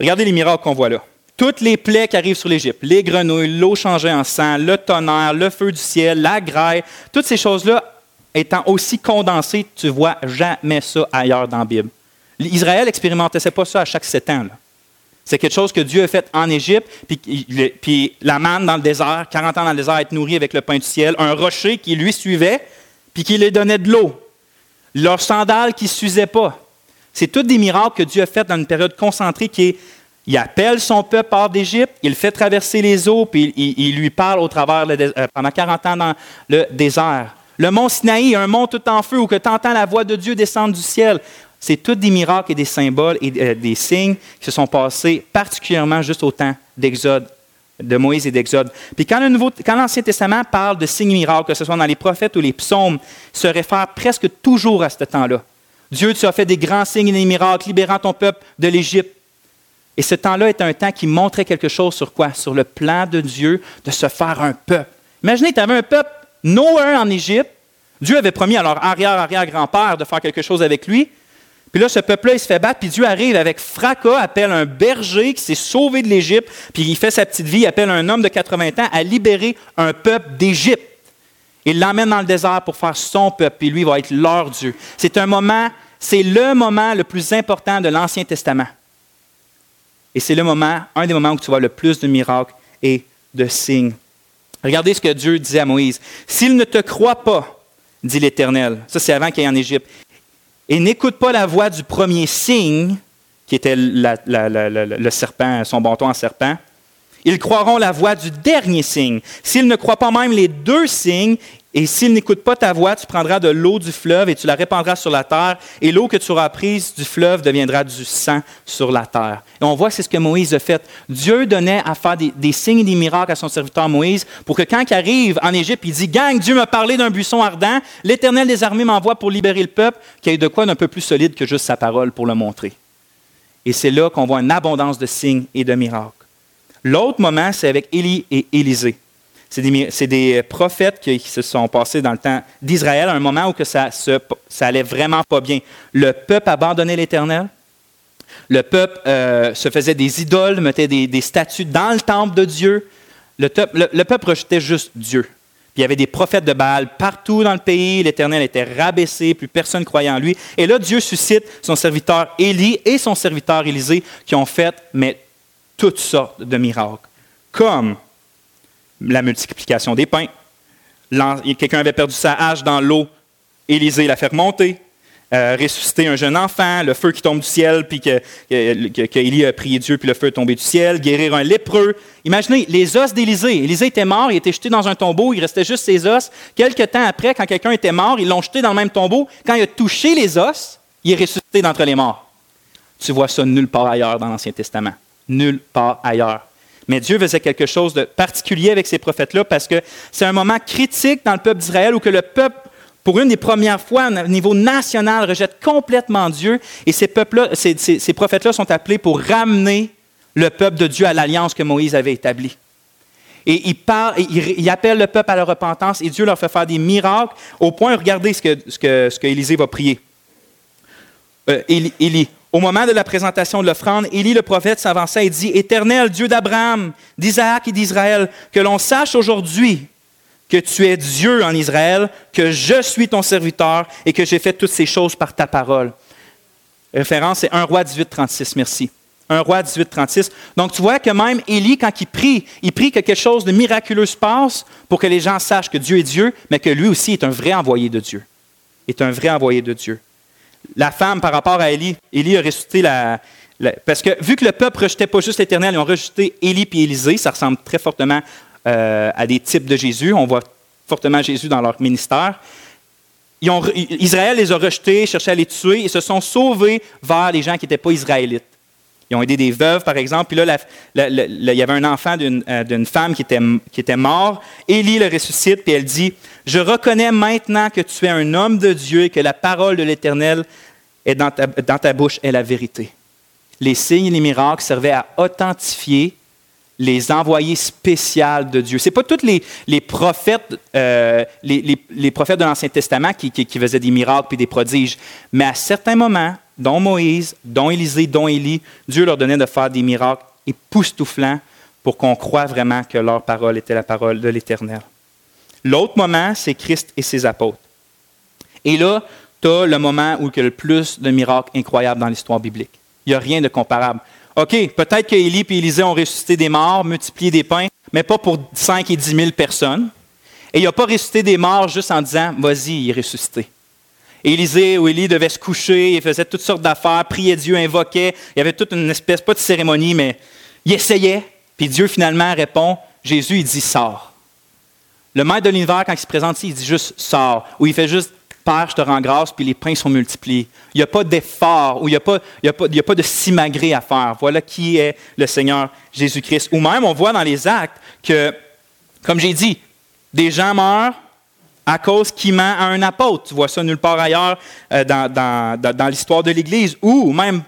A: Regardez les miracles qu'on voit là. Toutes les plaies qui arrivent sur l'Égypte, les grenouilles, l'eau changée en sang, le tonnerre, le feu du ciel, la graille, toutes ces choses-là étant aussi condensées, tu vois jamais ça ailleurs dans la Bible. Israël n'expérimentait pas ça à chaque sept ans. C'est quelque chose que Dieu a fait en Égypte, puis, la manne dans le désert, 40 ans dans le désert, être nourri avec le pain du ciel, un rocher qui lui suivait, puis qui lui donnait de l'eau. Leurs sandales qui ne s'usaient pas. C'est tous des miracles que Dieu a fait dans une période concentrée qui il appelle son peuple hors d'Égypte, il fait traverser les eaux, puis il, lui parle au travers euh, pendant 40 ans dans le désert. Le mont Sinaï, un mont tout en feu où tu entends la voix de Dieu descendre du ciel. C'est tous des miracles et des symboles et euh, des signes qui se sont passés particulièrement juste au temps d'Exode, de Moïse et d'Exode. Puis quand, l'Ancien Testament parle de signes miracles, que ce soit dans les prophètes ou les psaumes, se réfère presque toujours à ce temps-là. Dieu, tu as fait des grands signes et des miracles, libérant ton peuple de l'Égypte. Et ce temps-là est un temps qui montrait quelque chose sur quoi? Sur le plan de Dieu de se faire un peuple. Imaginez, tu avais un peuple, Noé en Égypte. Dieu avait promis à leur arrière-arrière-grand-père de faire quelque chose avec lui. Puis là, ce peuple-là, il se fait battre, puis Dieu arrive avec fracas, appelle un berger qui s'est sauvé de l'Égypte, puis il fait sa petite vie, appelle un homme de 80 ans à libérer un peuple d'Égypte. Il l'emmène dans le désert pour faire son peuple, puis lui va être leur Dieu. C'est un moment, c'est le moment le plus important de l'Ancien Testament. Et c'est le moment, un des moments où tu vois le plus de miracles et de signes. Regardez ce que Dieu disait à Moïse. S'il ne te croit pas, dit l'Éternel, ça c'est avant qu'il aille en Égypte, et n'écoute pas la voix du premier signe, qui était le serpent, son bâton en serpent. Ils croiront la voix du dernier signe. S'ils ne croient pas même les deux signes, et s'ils n'écoutent pas ta voix, tu prendras de l'eau du fleuve et tu la répandras sur la terre, et l'eau que tu auras prise du fleuve deviendra du sang sur la terre. Et on voit que c'est ce que Moïse a fait. Dieu donnait à faire des, signes et des miracles à son serviteur Moïse pour que quand il arrive en Égypte, il dit Gang, Dieu m'a parlé d'un buisson ardent, l'Éternel des armées m'envoie pour libérer le peuple, qu'il y ait de quoi d'un peu plus solide que juste sa parole pour le montrer. Et c'est là qu'on voit une abondance de signes et de miracles. L'autre moment, c'est avec Élie et Élisée. C'est des, prophètes qui, se sont passés dans le temps d'Israël à un moment où ça, allait vraiment pas bien. Le peuple abandonnait l'Éternel. Le peuple euh, se faisait des idoles, mettait des, statues dans le temple de Dieu. Le, le peuple rejetait juste Dieu il y avait des prophètes de Baal partout dans le pays. L'Éternel était rabaissé, plus personne ne croyait en lui. Et là, Dieu suscite son serviteur Élie et son serviteur Élisée qui ont fait toutes sortes de miracles, comme la multiplication des pains. Quelqu'un avait perdu sa hache dans l'eau, Élisée l'a fait remonter. Euh, ressusciter un jeune enfant, le feu qui tombe du ciel, puis que, a prié Dieu, puis le feu est tombé du ciel, guérir un lépreux. Imaginez les os d'Élisée. Élisée était mort, il était jeté dans un tombeau, il restait juste ses os. Quelques temps après, quand quelqu'un était mort, ils l'ont jeté dans le même tombeau. Quand il a touché les os, il est ressuscité d'entre les morts. Tu vois ça nulle part ailleurs dans l'Ancien Testament. Nulle part ailleurs. Mais Dieu faisait quelque chose de particulier avec ces prophètes-là parce que c'est un moment critique dans le peuple d'Israël où que le peuple pour une des premières fois au niveau national, rejette complètement Dieu. Et ces, ces, prophètes-là sont appelés pour ramener le peuple de Dieu à l'alliance que Moïse avait établie. Et ils, parlent, ils, appellent le peuple à la repentance et Dieu leur fait faire des miracles au point, regardez ce que, ce que, ce Élisée va prier. Euh, Élie, au moment de la présentation de l'offrande, Élie le prophète s'avança et dit, Éternel Dieu d'Abraham, d'Isaac et d'Israël, que l'on sache aujourd'hui que tu es Dieu en Israël, que je suis ton serviteur et que j'ai fait toutes ces choses par ta parole. Référence, c'est 1 roi 18, 36, merci. 1 roi 18, 36. Donc tu vois que même Élie, quand il prie, il prie que quelque chose de miraculeux se passe pour que les gens sachent que Dieu est Dieu, mais que lui aussi est un vrai envoyé de Dieu. Est un vrai envoyé de Dieu. La femme, par rapport à Élie, Élie a ressuscité la, parce que vu que le peuple rejetait pas juste l'Éternel, ils ont rejeté Élie et Élisée, ça ressemble très fortement euh, à des types de Jésus. On voit fortement Jésus dans leur ministère. Israël les a rejetés, cherchait à les tuer et se sont sauvés vers les gens qui n'étaient pas israélites. Ils ont aidé des veuves, par exemple. Puis là, il y avait un enfant euh, d'une femme qui était, mort. Élie le ressuscite, puis elle dit Je reconnais maintenant que tu es un homme de Dieu et que la parole de l'Éternel est dans ta, bouche est la vérité. Les signes et les miracles servaient à authentifier les envoyés spéciaux de Dieu. Ce n'est pas tous les, prophètes, euh, les, prophètes de l'Ancien Testament qui, qui, faisaient des miracles et des prodiges, mais à certains moments, dont Moïse, dont Élisée, dont Élie, Dieu leur donnait de faire des miracles époustouflants pour qu'on croie vraiment que leur parole était la parole de l'Éternel. L'autre moment, c'est Christ et ses apôtres. Et là, tu as le moment où il y a le plus de miracles incroyables dans l'histoire biblique. Il n'y a rien de comparable. OK, peut-être qu'Élie et Élisée ont ressuscité des morts, multiplié des pains, mais pas pour 5 et 10 000 personnes. Et il n'a pas ressuscité des morts juste en disant, vas-y, il est ressuscité. Élisée ou Élie devait se coucher, il faisait toutes sortes d'affaires, priait Dieu, invoquait. Il y avait toute une espèce, pas de cérémonie, mais il essayait. Puis Dieu finalement répond, Jésus, il dit, sors. Le maître de l'univers, quand il se présente il dit juste sors. Ou il fait juste Père, je te rends grâce, puis les pains sont multipliés. Il n'y a pas d'effort, ou il n'y a, pas, a, a pas de simagrée à faire. Voilà qui est le Seigneur Jésus-Christ. Ou même, on voit dans les actes que, comme j'ai dit, des gens meurent à cause qu'il ment à un apôtre. Tu vois ça nulle part ailleurs euh, dans, l'histoire de l'Église. Ou même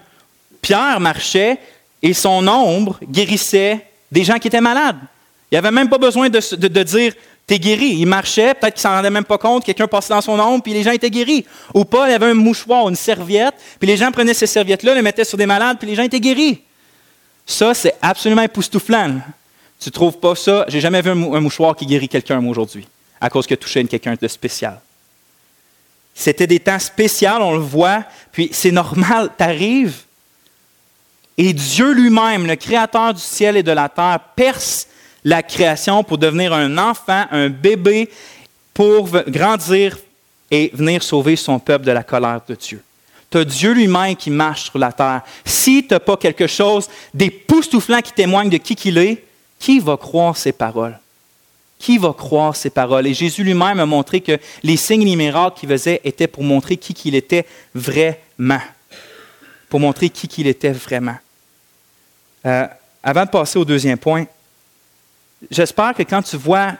A: Pierre marchait et son ombre guérissait des gens qui étaient malades. Il n'y avait même pas besoin de, dire T'es guéri. Il marchait, peut-être qu'il s'en rendait même pas compte, quelqu'un passait dans son ombre, puis les gens étaient guéris. Ou y avait un mouchoir, une serviette, puis les gens prenaient ces serviettes-là, les mettaient sur des malades, puis les gens étaient guéris. Ça, c'est absolument époustouflant. Tu trouves pas ça? J'ai jamais vu un mouchoir qui guérit quelqu'un aujourd'hui, à cause qu'il a touché quelqu'un de spécial. C'était des temps spéciaux, on le voit, puis c'est normal, tu arrives, et Dieu lui-même, le Créateur du ciel et de la terre, perce la création pour devenir un enfant, un bébé, pour grandir et venir sauver son peuple de la colère de Dieu. Tu as Dieu lui-même qui marche sur la terre. Si tu n'as pas quelque chose d'époustouflant qui témoigne de qui qu'il est, qui va croire ces paroles? Qui va croire ces paroles? Et Jésus lui-même a montré que les signes et les miracles qu'il faisait étaient pour montrer qui qu'il était vraiment. Pour montrer qui qu'il était vraiment. Euh, avant de passer au deuxième point, j'espère que quand tu vois,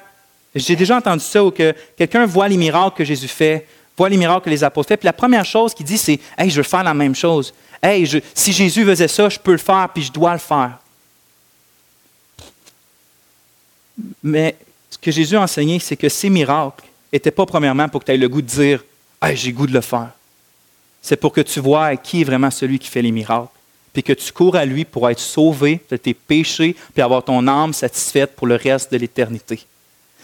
A: j'ai déjà entendu ça, ou que quelqu'un voit les miracles que Jésus fait, voit les miracles que les apôtres font, puis la première chose qu'il dit, c'est Hey, je veux faire la même chose. Hey, si Jésus faisait ça, je peux le faire, puis je dois le faire. Mais que Jésus a enseigné, c'est que ces miracles n'étaient pas premièrement pour que tu aies le goût de dire hey, j'ai goût de le faire. C'est pour que tu vois qui est vraiment celui qui fait les miracles, puis que tu cours à lui pour être sauvé de tes péchés, puis avoir ton âme satisfaite pour le reste de l'éternité.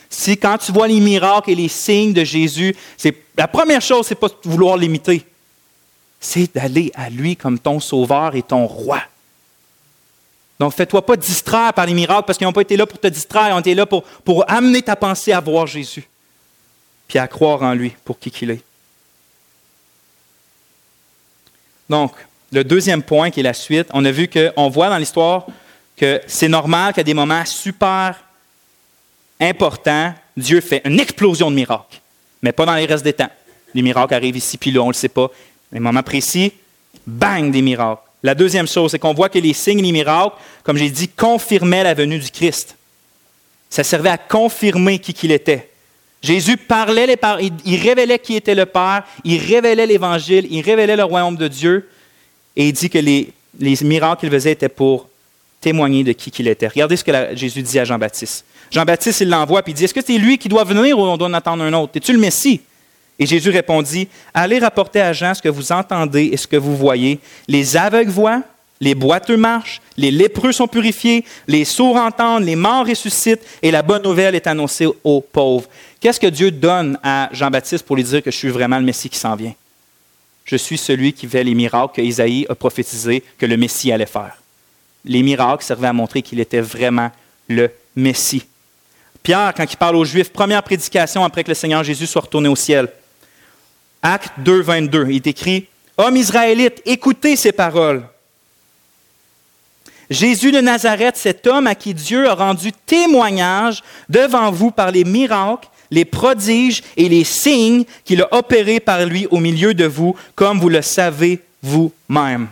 A: Si quand tu vois les miracles et les signes de Jésus, c'est la première chose, c'est pas de vouloir l'imiter, c'est d'aller à lui comme ton sauveur et ton roi. Donc, fais-toi pas distraire par les miracles parce qu'ils n'ont pas été là pour te distraire, ils ont été là pour, pour amener ta pensée à voir Jésus, puis à croire en lui pour qui qu'il est. Donc, le deuxième point qui est la suite, on a vu qu'on voit dans l'histoire que c'est normal qu'à des moments super importants, Dieu fait une explosion de miracles, mais pas dans les restes des temps. Les miracles arrivent ici, puis là, on ne le sait pas. Mais moment précis, bang, des miracles. La deuxième chose, c'est qu'on voit que les signes et les miracles, comme j'ai dit, confirmaient la venue du Christ. Ça servait à confirmer qui qu'il était. Jésus parlait, il révélait qui était le Père, il révélait l'Évangile, il révélait le royaume de Dieu, et il dit que les, miracles qu'il faisait étaient pour témoigner de qui qu'il était. Regardez ce que Jésus dit à Jean-Baptiste. Jean-Baptiste, il l'envoie, puis il dit, est-ce que c'est lui qui doit venir ou on doit en attendre un autre? Es-tu le Messie? Et Jésus répondit, allez rapporter à Jean ce que vous entendez et ce que vous voyez. Les aveugles voient, les boiteux marchent, les lépreux sont purifiés, les sourds entendent, les morts ressuscitent, et la bonne nouvelle est annoncée aux pauvres. Qu'est-ce que Dieu donne à Jean-Baptiste pour lui dire que je suis vraiment le Messie qui s'en vient? Je suis celui qui fait les miracles que Isaïe a prophétisé que le Messie allait faire. Les miracles servaient à montrer qu'il était vraiment le Messie. Pierre, quand il parle aux Juifs, première prédication après que le Seigneur Jésus soit retourné au ciel. Acte 2, 22, il est écrit Hommes israélites, écoutez ces paroles. Jésus de Nazareth, cet homme à qui Dieu a rendu témoignage devant vous par les miracles, les prodiges et les signes qu'il a opérés par lui au milieu de vous, comme vous le savez vous-même.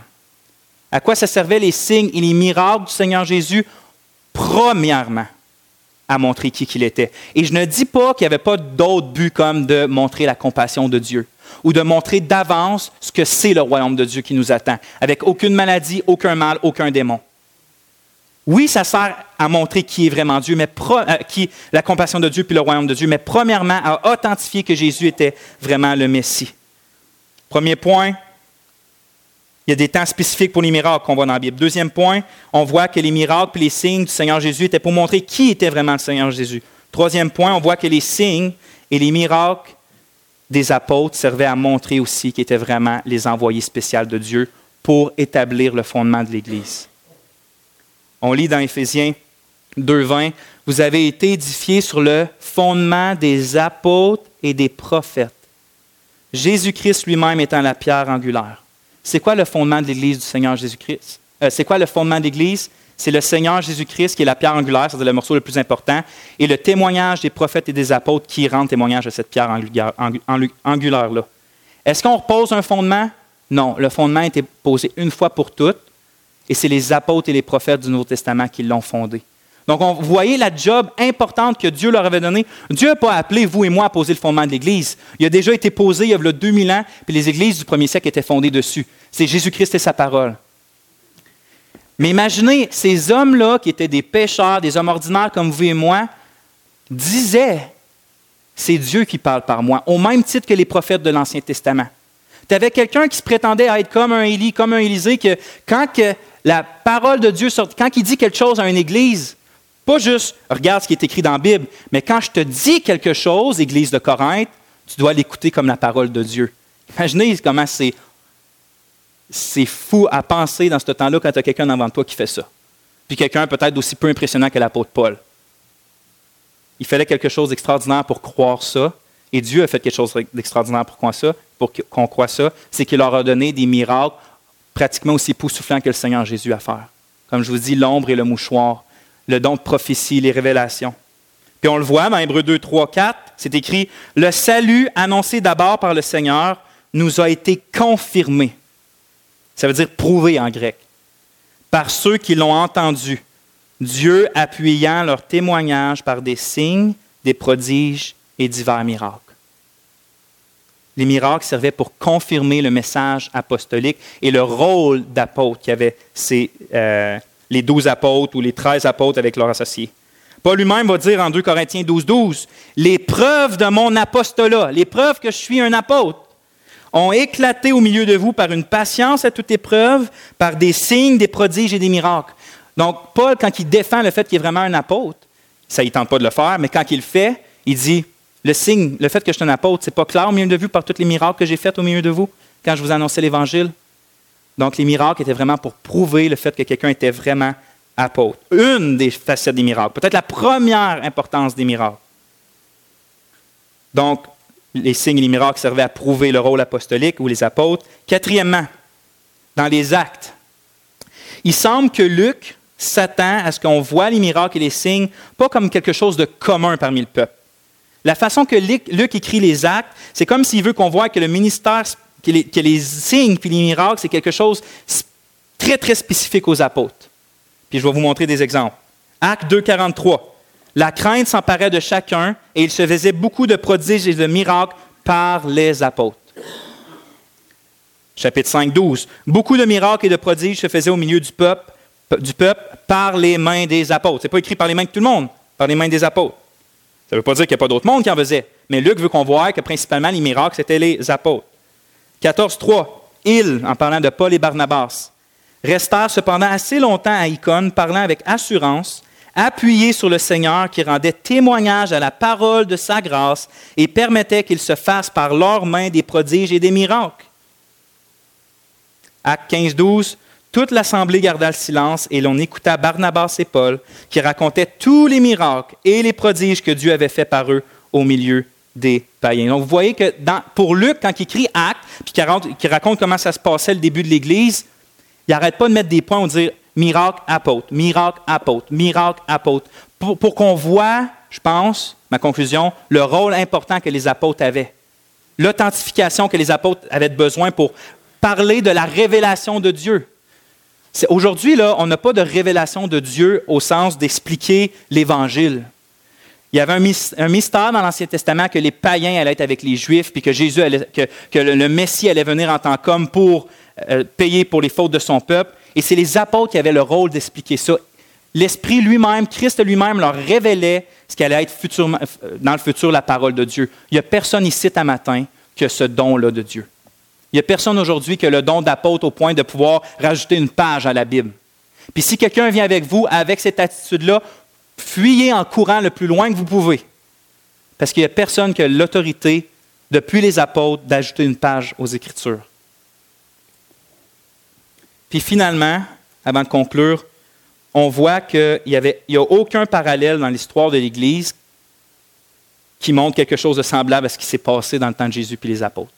A: À quoi ça servait les signes et les miracles du Seigneur Jésus? Premièrement, à montrer qui qu'il était. Et je ne dis pas qu'il n'y avait pas d'autre but comme de montrer la compassion de Dieu ou de montrer d'avance ce que c'est le royaume de Dieu qui nous attend, avec aucune maladie, aucun mal, aucun démon. Oui, ça sert à montrer qui est vraiment Dieu, mais euh, qui, la compassion de Dieu puis le royaume de Dieu, mais premièrement à authentifier que Jésus était vraiment le Messie. Premier point, il y a des temps spécifiques pour les miracles qu'on voit dans la Bible. Deuxième point, on voit que les miracles et les signes du Seigneur Jésus étaient pour montrer qui était vraiment le Seigneur Jésus. Troisième point, on voit que les signes et les miracles des apôtres servaient à montrer aussi qu'ils étaient vraiment les envoyés spéciaux de Dieu pour établir le fondement de l'Église. On lit dans Éphésiens 2.20, Vous avez été édifiés sur le fondement des apôtres et des prophètes. Jésus-Christ lui-même étant la pierre angulaire. C'est quoi le fondement de l'Église du Seigneur Jésus-Christ? Euh, c'est quoi le fondement de l'Église? C'est le Seigneur Jésus-Christ qui est la pierre angulaire, c'est le morceau le plus important, et le témoignage des prophètes et des apôtres qui rendent témoignage de cette pierre angulaire-là. Est-ce qu'on repose un fondement? Non, le fondement a été posé une fois pour toutes. Et c'est les apôtres et les prophètes du Nouveau Testament qui l'ont fondé. Donc, vous voyez la job importante que Dieu leur avait donnée. Dieu n'a pas appelé vous et moi à poser le fondement de l'Église. Il a déjà été posé il y a 2000 ans, puis les églises du premier siècle étaient fondées dessus. C'est Jésus-Christ et sa parole. Mais imaginez, ces hommes-là, qui étaient des pécheurs, des hommes ordinaires comme vous et moi, disaient, c'est Dieu qui parle par moi, au même titre que les prophètes de l'Ancien Testament. Tu avais quelqu'un qui se prétendait être comme un Élie, comme un Élisée, que quand la parole de Dieu sort, quand il dit quelque chose à une église, pas juste regarde ce qui est écrit dans la Bible, mais quand je te dis quelque chose, église de Corinthe, tu dois l'écouter comme la parole de Dieu. Imaginez comment c'est, c'est fou à penser dans ce temps-là quand tu as quelqu'un devant toi qui fait ça. Puis quelqu'un peut-être aussi peu impressionnant que l'apôtre Paul. Il fallait quelque chose d'extraordinaire pour croire ça. Et Dieu a fait quelque chose d'extraordinaire pour ça, pour qu'on croit ça, c'est qu'il leur a donné des miracles pratiquement aussi époustouflants que le Seigneur Jésus a faire. Comme je vous dis, l'ombre et le mouchoir, le don de prophétie, les révélations. Puis on le voit dans Hébreu 2, 3, 4, c'est écrit Le salut annoncé d'abord par le Seigneur nous a été confirmé. Ça veut dire prouvé en grec. Par ceux qui l'ont entendu, Dieu appuyant leur témoignage par des signes, des prodiges et divers miracles. Les miracles servaient pour confirmer le message apostolique et le rôle d'apôtre qu'avaient euh, les douze apôtres ou les treize apôtres avec leurs associés. Paul lui-même va dire en 2 Corinthiens 12, 12, les preuves de mon apostolat, les preuves que je suis un apôtre, ont éclaté au milieu de vous par une patience à toute épreuve, par des signes, des prodiges et des miracles. Donc, Paul, quand il défend le fait qu'il est vraiment un apôtre, ça ne tente pas de le faire, mais quand il le fait, il dit le signe, le fait que je suis un apôtre, c'est pas clair au milieu de vous par tous les miracles que j'ai faits au milieu de vous quand je vous annonçais l'Évangile? Donc, les miracles étaient vraiment pour prouver le fait que quelqu'un était vraiment apôtre. Une des facettes des miracles, peut-être la première importance des miracles. Donc, les signes et les miracles servaient à prouver le rôle apostolique ou les apôtres. Quatrièmement, dans les actes, il semble que Luc s'attend à ce qu'on voit les miracles et les signes pas comme quelque chose de commun parmi le peuple. La façon que Luc, écrit les actes, c'est comme s'il veut qu'on voit que le ministère, que les, signes et les miracles, c'est quelque chose très, très spécifique aux apôtres. Puis je vais vous montrer des exemples. Acte 2, 43. La crainte s'emparait de chacun et il se faisait beaucoup de prodiges et de miracles par les apôtres. Chapitre 5, 12. Beaucoup de miracles et de prodiges se faisaient au milieu du peuple, du peuple par les mains des apôtres. Ce n'est pas écrit par les mains de tout le monde, par les mains des apôtres. Ça ne veut pas dire qu'il n'y a pas d'autres monde qui en faisait. Mais Luc veut qu'on voit que principalement les miracles, c'était les apôtres. 14, 3. Ils, en parlant de Paul et Barnabas, restèrent cependant assez longtemps à Icône, parlant avec assurance appuyés sur le Seigneur qui rendait témoignage à la parole de sa grâce et permettait qu'il se fasse par leurs mains des prodiges et des miracles. Acte 15, 12. Toute l'assemblée garda le silence et l'on écouta Barnabas et Paul qui racontaient tous les miracles et les prodiges que Dieu avait fait par eux au milieu des païens. Donc vous voyez que pour Luc, quand il écrit Acte, puis qu'il raconte, comment ça se passait le début de l'Église, il n'arrête pas de mettre des points où dire miracle, apôtre, miracle, apôtre, miracle, apôtre, pour, pour qu'on voit, je pense, ma conclusion, le rôle important que les apôtres avaient. L'authentification que les apôtres avaient besoin pour parler de la révélation de Dieu. Aujourd'hui, on n'a pas de révélation de Dieu au sens d'expliquer l'Évangile. Il y avait un mystère dans l'Ancien Testament que les païens allaient être avec les Juifs, puis que Jésus que le Messie allait venir en tant qu'homme pour euh, payer pour les fautes de son peuple. Et c'est les apôtres qui avaient le rôle d'expliquer ça. L'Esprit lui-même, Christ lui-même leur révélait ce qui allait être euh, dans le futur la parole de Dieu. Il n'y a personne ici à matin qui a ce don-là de Dieu. Il n'y a personne aujourd'hui qui a le don d'apôtre au point de pouvoir rajouter une page à la Bible. Puis si quelqu'un vient avec vous avec cette attitude-là, fuyez en courant le plus loin que vous pouvez. Parce qu'il n'y a personne qui a l'autorité, depuis les apôtres, d'ajouter une page aux Écritures. Puis finalement, avant de conclure, on voit qu'il n'y a aucun parallèle dans l'histoire de l'Église qui montre quelque chose de semblable à ce qui s'est passé dans le temps de Jésus et les apôtres.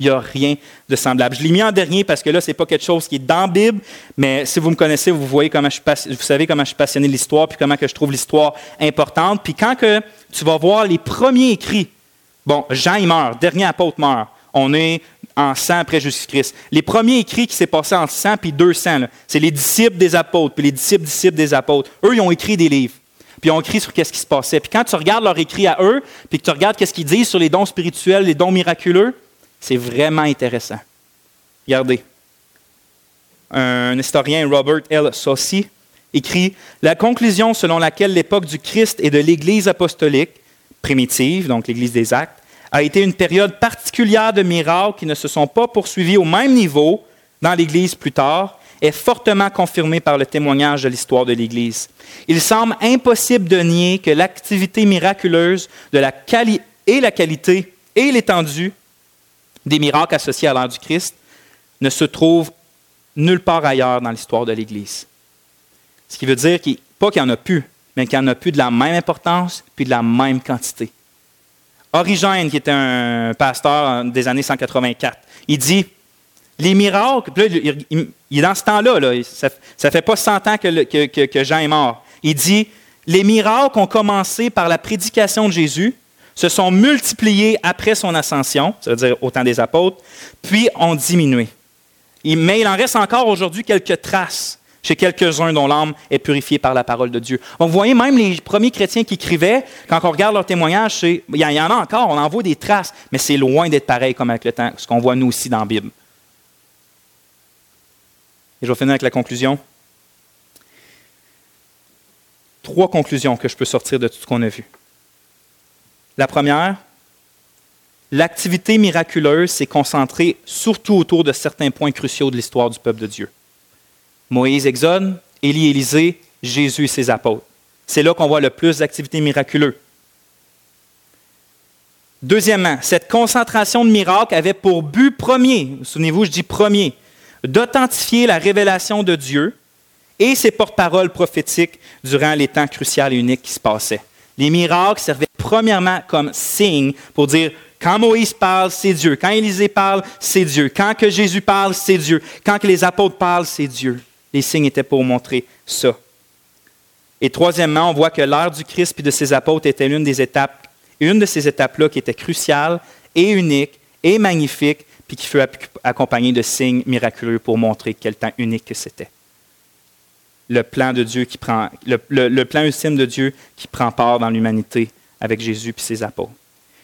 A: Il n'y a rien de semblable. Je l'ai mis en dernier parce que là, ce n'est pas quelque chose qui est dans la Bible, mais si vous me connaissez, vous, voyez comment je vous savez comment je suis passionné de l'histoire, puis comment que je trouve l'histoire importante. Puis quand que tu vas voir les premiers écrits, bon, Jean, il meurt, dernier apôtre meurt. On est en 100 après Jésus-Christ. Les premiers écrits qui s'est passé en 100 puis 200, c'est les disciples des apôtres, puis les disciples disciples des apôtres. Eux, ils ont écrit des livres. Puis ils ont écrit sur qu'est-ce qui se passait. Puis quand tu regardes leurs écrits à eux, puis que tu regardes qu'est-ce qu'ils disent sur les dons spirituels, les dons miraculeux, c'est vraiment intéressant. Regardez. Un historien, Robert L. Saucy, écrit La conclusion selon laquelle l'époque du Christ et de l'Église apostolique, primitive, donc l'Église des actes, a été une période particulière de miracles qui ne se sont pas poursuivis au même niveau dans l'Église plus tard, est fortement confirmée par le témoignage de l'histoire de l'Église. Il semble impossible de nier que l'activité miraculeuse et la qualité et l'étendue des miracles associés à l'ère du Christ ne se trouve nulle part ailleurs dans l'histoire de l'Église. Ce qui veut dire qu'il, pas qu'il n'y en a plus, mais qu'il n'y en a plus de la même importance puis de la même quantité. Origène, qui était un pasteur des années 184, il dit les miracles, il, est dans ce temps-là, ça ne fait pas 100 ans que, Jean est mort. Il dit les miracles ont commencé par la prédication de Jésus, se sont multipliés après son ascension, ça veut dire au temps des apôtres, puis ont diminué. Mais il en reste encore aujourd'hui quelques traces chez quelques-uns dont l'âme est purifiée par la parole de Dieu. Donc, vous voyez, même les premiers chrétiens qui écrivaient, quand on regarde leurs témoignages, il y en a encore, on en voit des traces, mais c'est loin d'être pareil comme avec le temps, ce qu'on voit nous aussi dans la Bible. Et je vais finir avec la conclusion. trois conclusions que je peux sortir de tout ce qu'on a vu. La première, l'activité miraculeuse s'est concentrée surtout autour de certains points cruciaux de l'histoire du peuple de Dieu. Moïse, Exode, Élie, Élisée, Jésus et ses apôtres. C'est là qu'on voit le plus d'activités miraculeuses. Deuxièmement, cette concentration de miracles avait pour but premier, souvenez-vous, je dis premier, d'authentifier la révélation de Dieu et ses porte-paroles prophétiques durant les temps cruciaux et uniques qui se passaient. Les miracles servaient premièrement comme signe pour dire quand Moïse parle, c'est Dieu. Quand Élisée parle, c'est Dieu. Quand que Jésus parle, c'est Dieu. Quand que les apôtres parlent, c'est Dieu. Les signes étaient pour montrer ça. Et troisièmement, on voit que l'heure du Christ et de ses apôtres était l'une des étapes, une de ces étapes-là qui était cruciale et unique et magnifique, puis qui fut accompagnée de signes miraculeux pour montrer quel temps unique que c'était. Le plan de Dieu qui prend, ultime de Dieu qui prend part dans l'humanité avec Jésus et ses apôtres.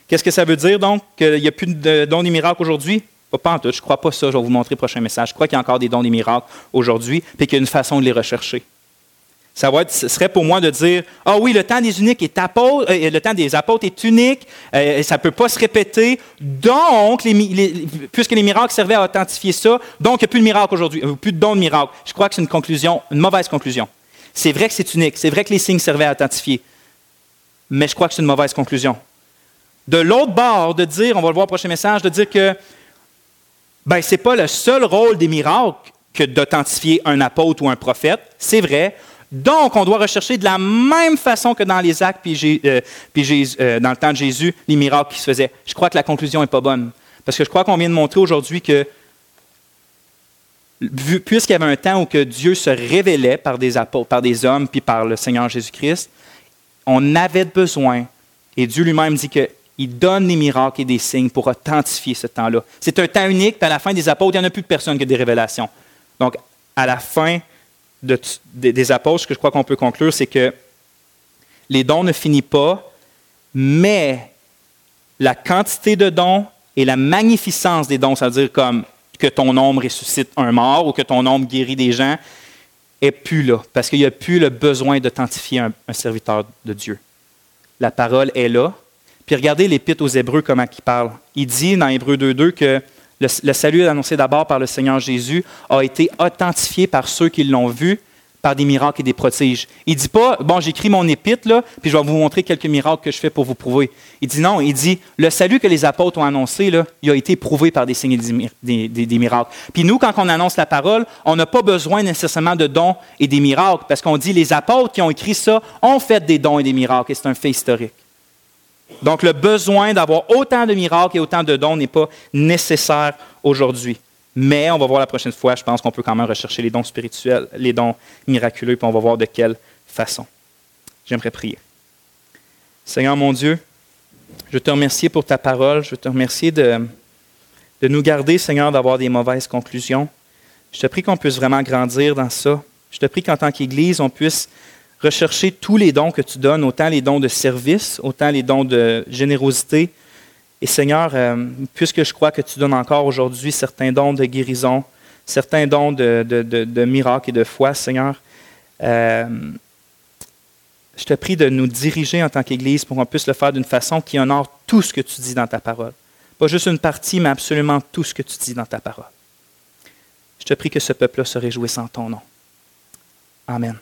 A: Qu'est-ce que ça veut dire donc qu'il n'y a plus de dons des miracles aujourd'hui? Pas, en tout, je ne crois pas ça, je vais vous montrer le prochain message. Je crois qu'il y a encore des dons des miracles aujourd'hui, puis qu'il y a une façon de les rechercher. Ça va ce serait pour moi de dire Ah oui, le temps des uniques est apôtre, euh, le temps des apôtres est unique, euh, ça ne peut pas se répéter. Donc, puisque les miracles servaient à authentifier ça, donc il n'y a plus de miracles aujourd'hui, euh, plus de dons de miracles. Je crois que c'est une conclusion, une mauvaise conclusion. C'est vrai que c'est unique, c'est vrai que les signes servaient à authentifier, mais je crois que c'est une mauvaise conclusion. De l'autre bord, de dire, on va le voir au prochain message, de dire que ben, ce n'est pas le seul rôle des miracles que d'authentifier un apôtre ou un prophète, c'est vrai. Donc, on doit rechercher de la même façon que dans les actes, puis, euh, euh, dans le temps de Jésus, les miracles qui se faisaient. Je crois que la conclusion n'est pas bonne. Parce que je crois qu'on vient de montrer aujourd'hui que, puisqu'il y avait un temps où que Dieu se révélait par des apôtres, par des hommes, puis par le Seigneur Jésus-Christ, on avait besoin, et Dieu lui-même dit qu'il donne des miracles et des signes pour authentifier ce temps-là. C'est un temps unique, puis à la fin des apôtres, il n'y en a plus de personne que des révélations. Donc, à la fin des apôtres, ce que je crois qu'on peut conclure, c'est que les dons ne finissent pas, mais la quantité de dons et la magnificence des dons, c'est-à-dire comme que ton ombre ressuscite un mort ou que ton ombre guérit des gens, est plus là, parce qu'il n'y a plus le besoin d'authentifier un, serviteur de Dieu. La parole est là. Puis regardez l'épître aux Hébreux, comment il parle. Il dit dans Hébreux 2.2 que le, salut annoncé d'abord par le Seigneur Jésus a été authentifié par ceux qui l'ont vu par des miracles et des prodiges. Il ne dit pas, bon, j'écris mon épître, là, puis je vais vous montrer quelques miracles que je fais pour vous prouver. Il dit non, il dit, le salut que les apôtres ont annoncé, il a été prouvé par des signes et des, miracles. Puis nous, quand on annonce la parole, on n'a pas besoin nécessairement de dons et des miracles, parce qu'on dit, les apôtres qui ont écrit ça ont fait des dons et des miracles, et c'est un fait historique. Donc le besoin d'avoir autant de miracles et autant de dons n'est pas nécessaire aujourd'hui. Mais on va voir la prochaine fois, je pense qu'on peut quand même rechercher les dons spirituels, les dons miraculeux, puis on va voir de quelle façon. J'aimerais prier. Seigneur mon Dieu, je te remercie pour ta parole. Je te remercie de, de nous garder, Seigneur, d'avoir des mauvaises conclusions. Je te prie qu'on puisse vraiment grandir dans ça. Je te prie qu'en tant qu'Église, on puisse rechercher tous les dons que tu donnes, autant les dons de service, autant les dons de générosité. Et Seigneur, euh, puisque je crois que tu donnes encore aujourd'hui certains dons de guérison, certains dons de, miracles et de foi, Seigneur, euh, je te prie de nous diriger en tant qu'Église pour qu'on puisse le faire d'une façon qui honore tout ce que tu dis dans ta parole. Pas juste une partie, mais absolument tout ce que tu dis dans ta parole. Je te prie que ce peuple-là se réjouisse en ton nom. Amen.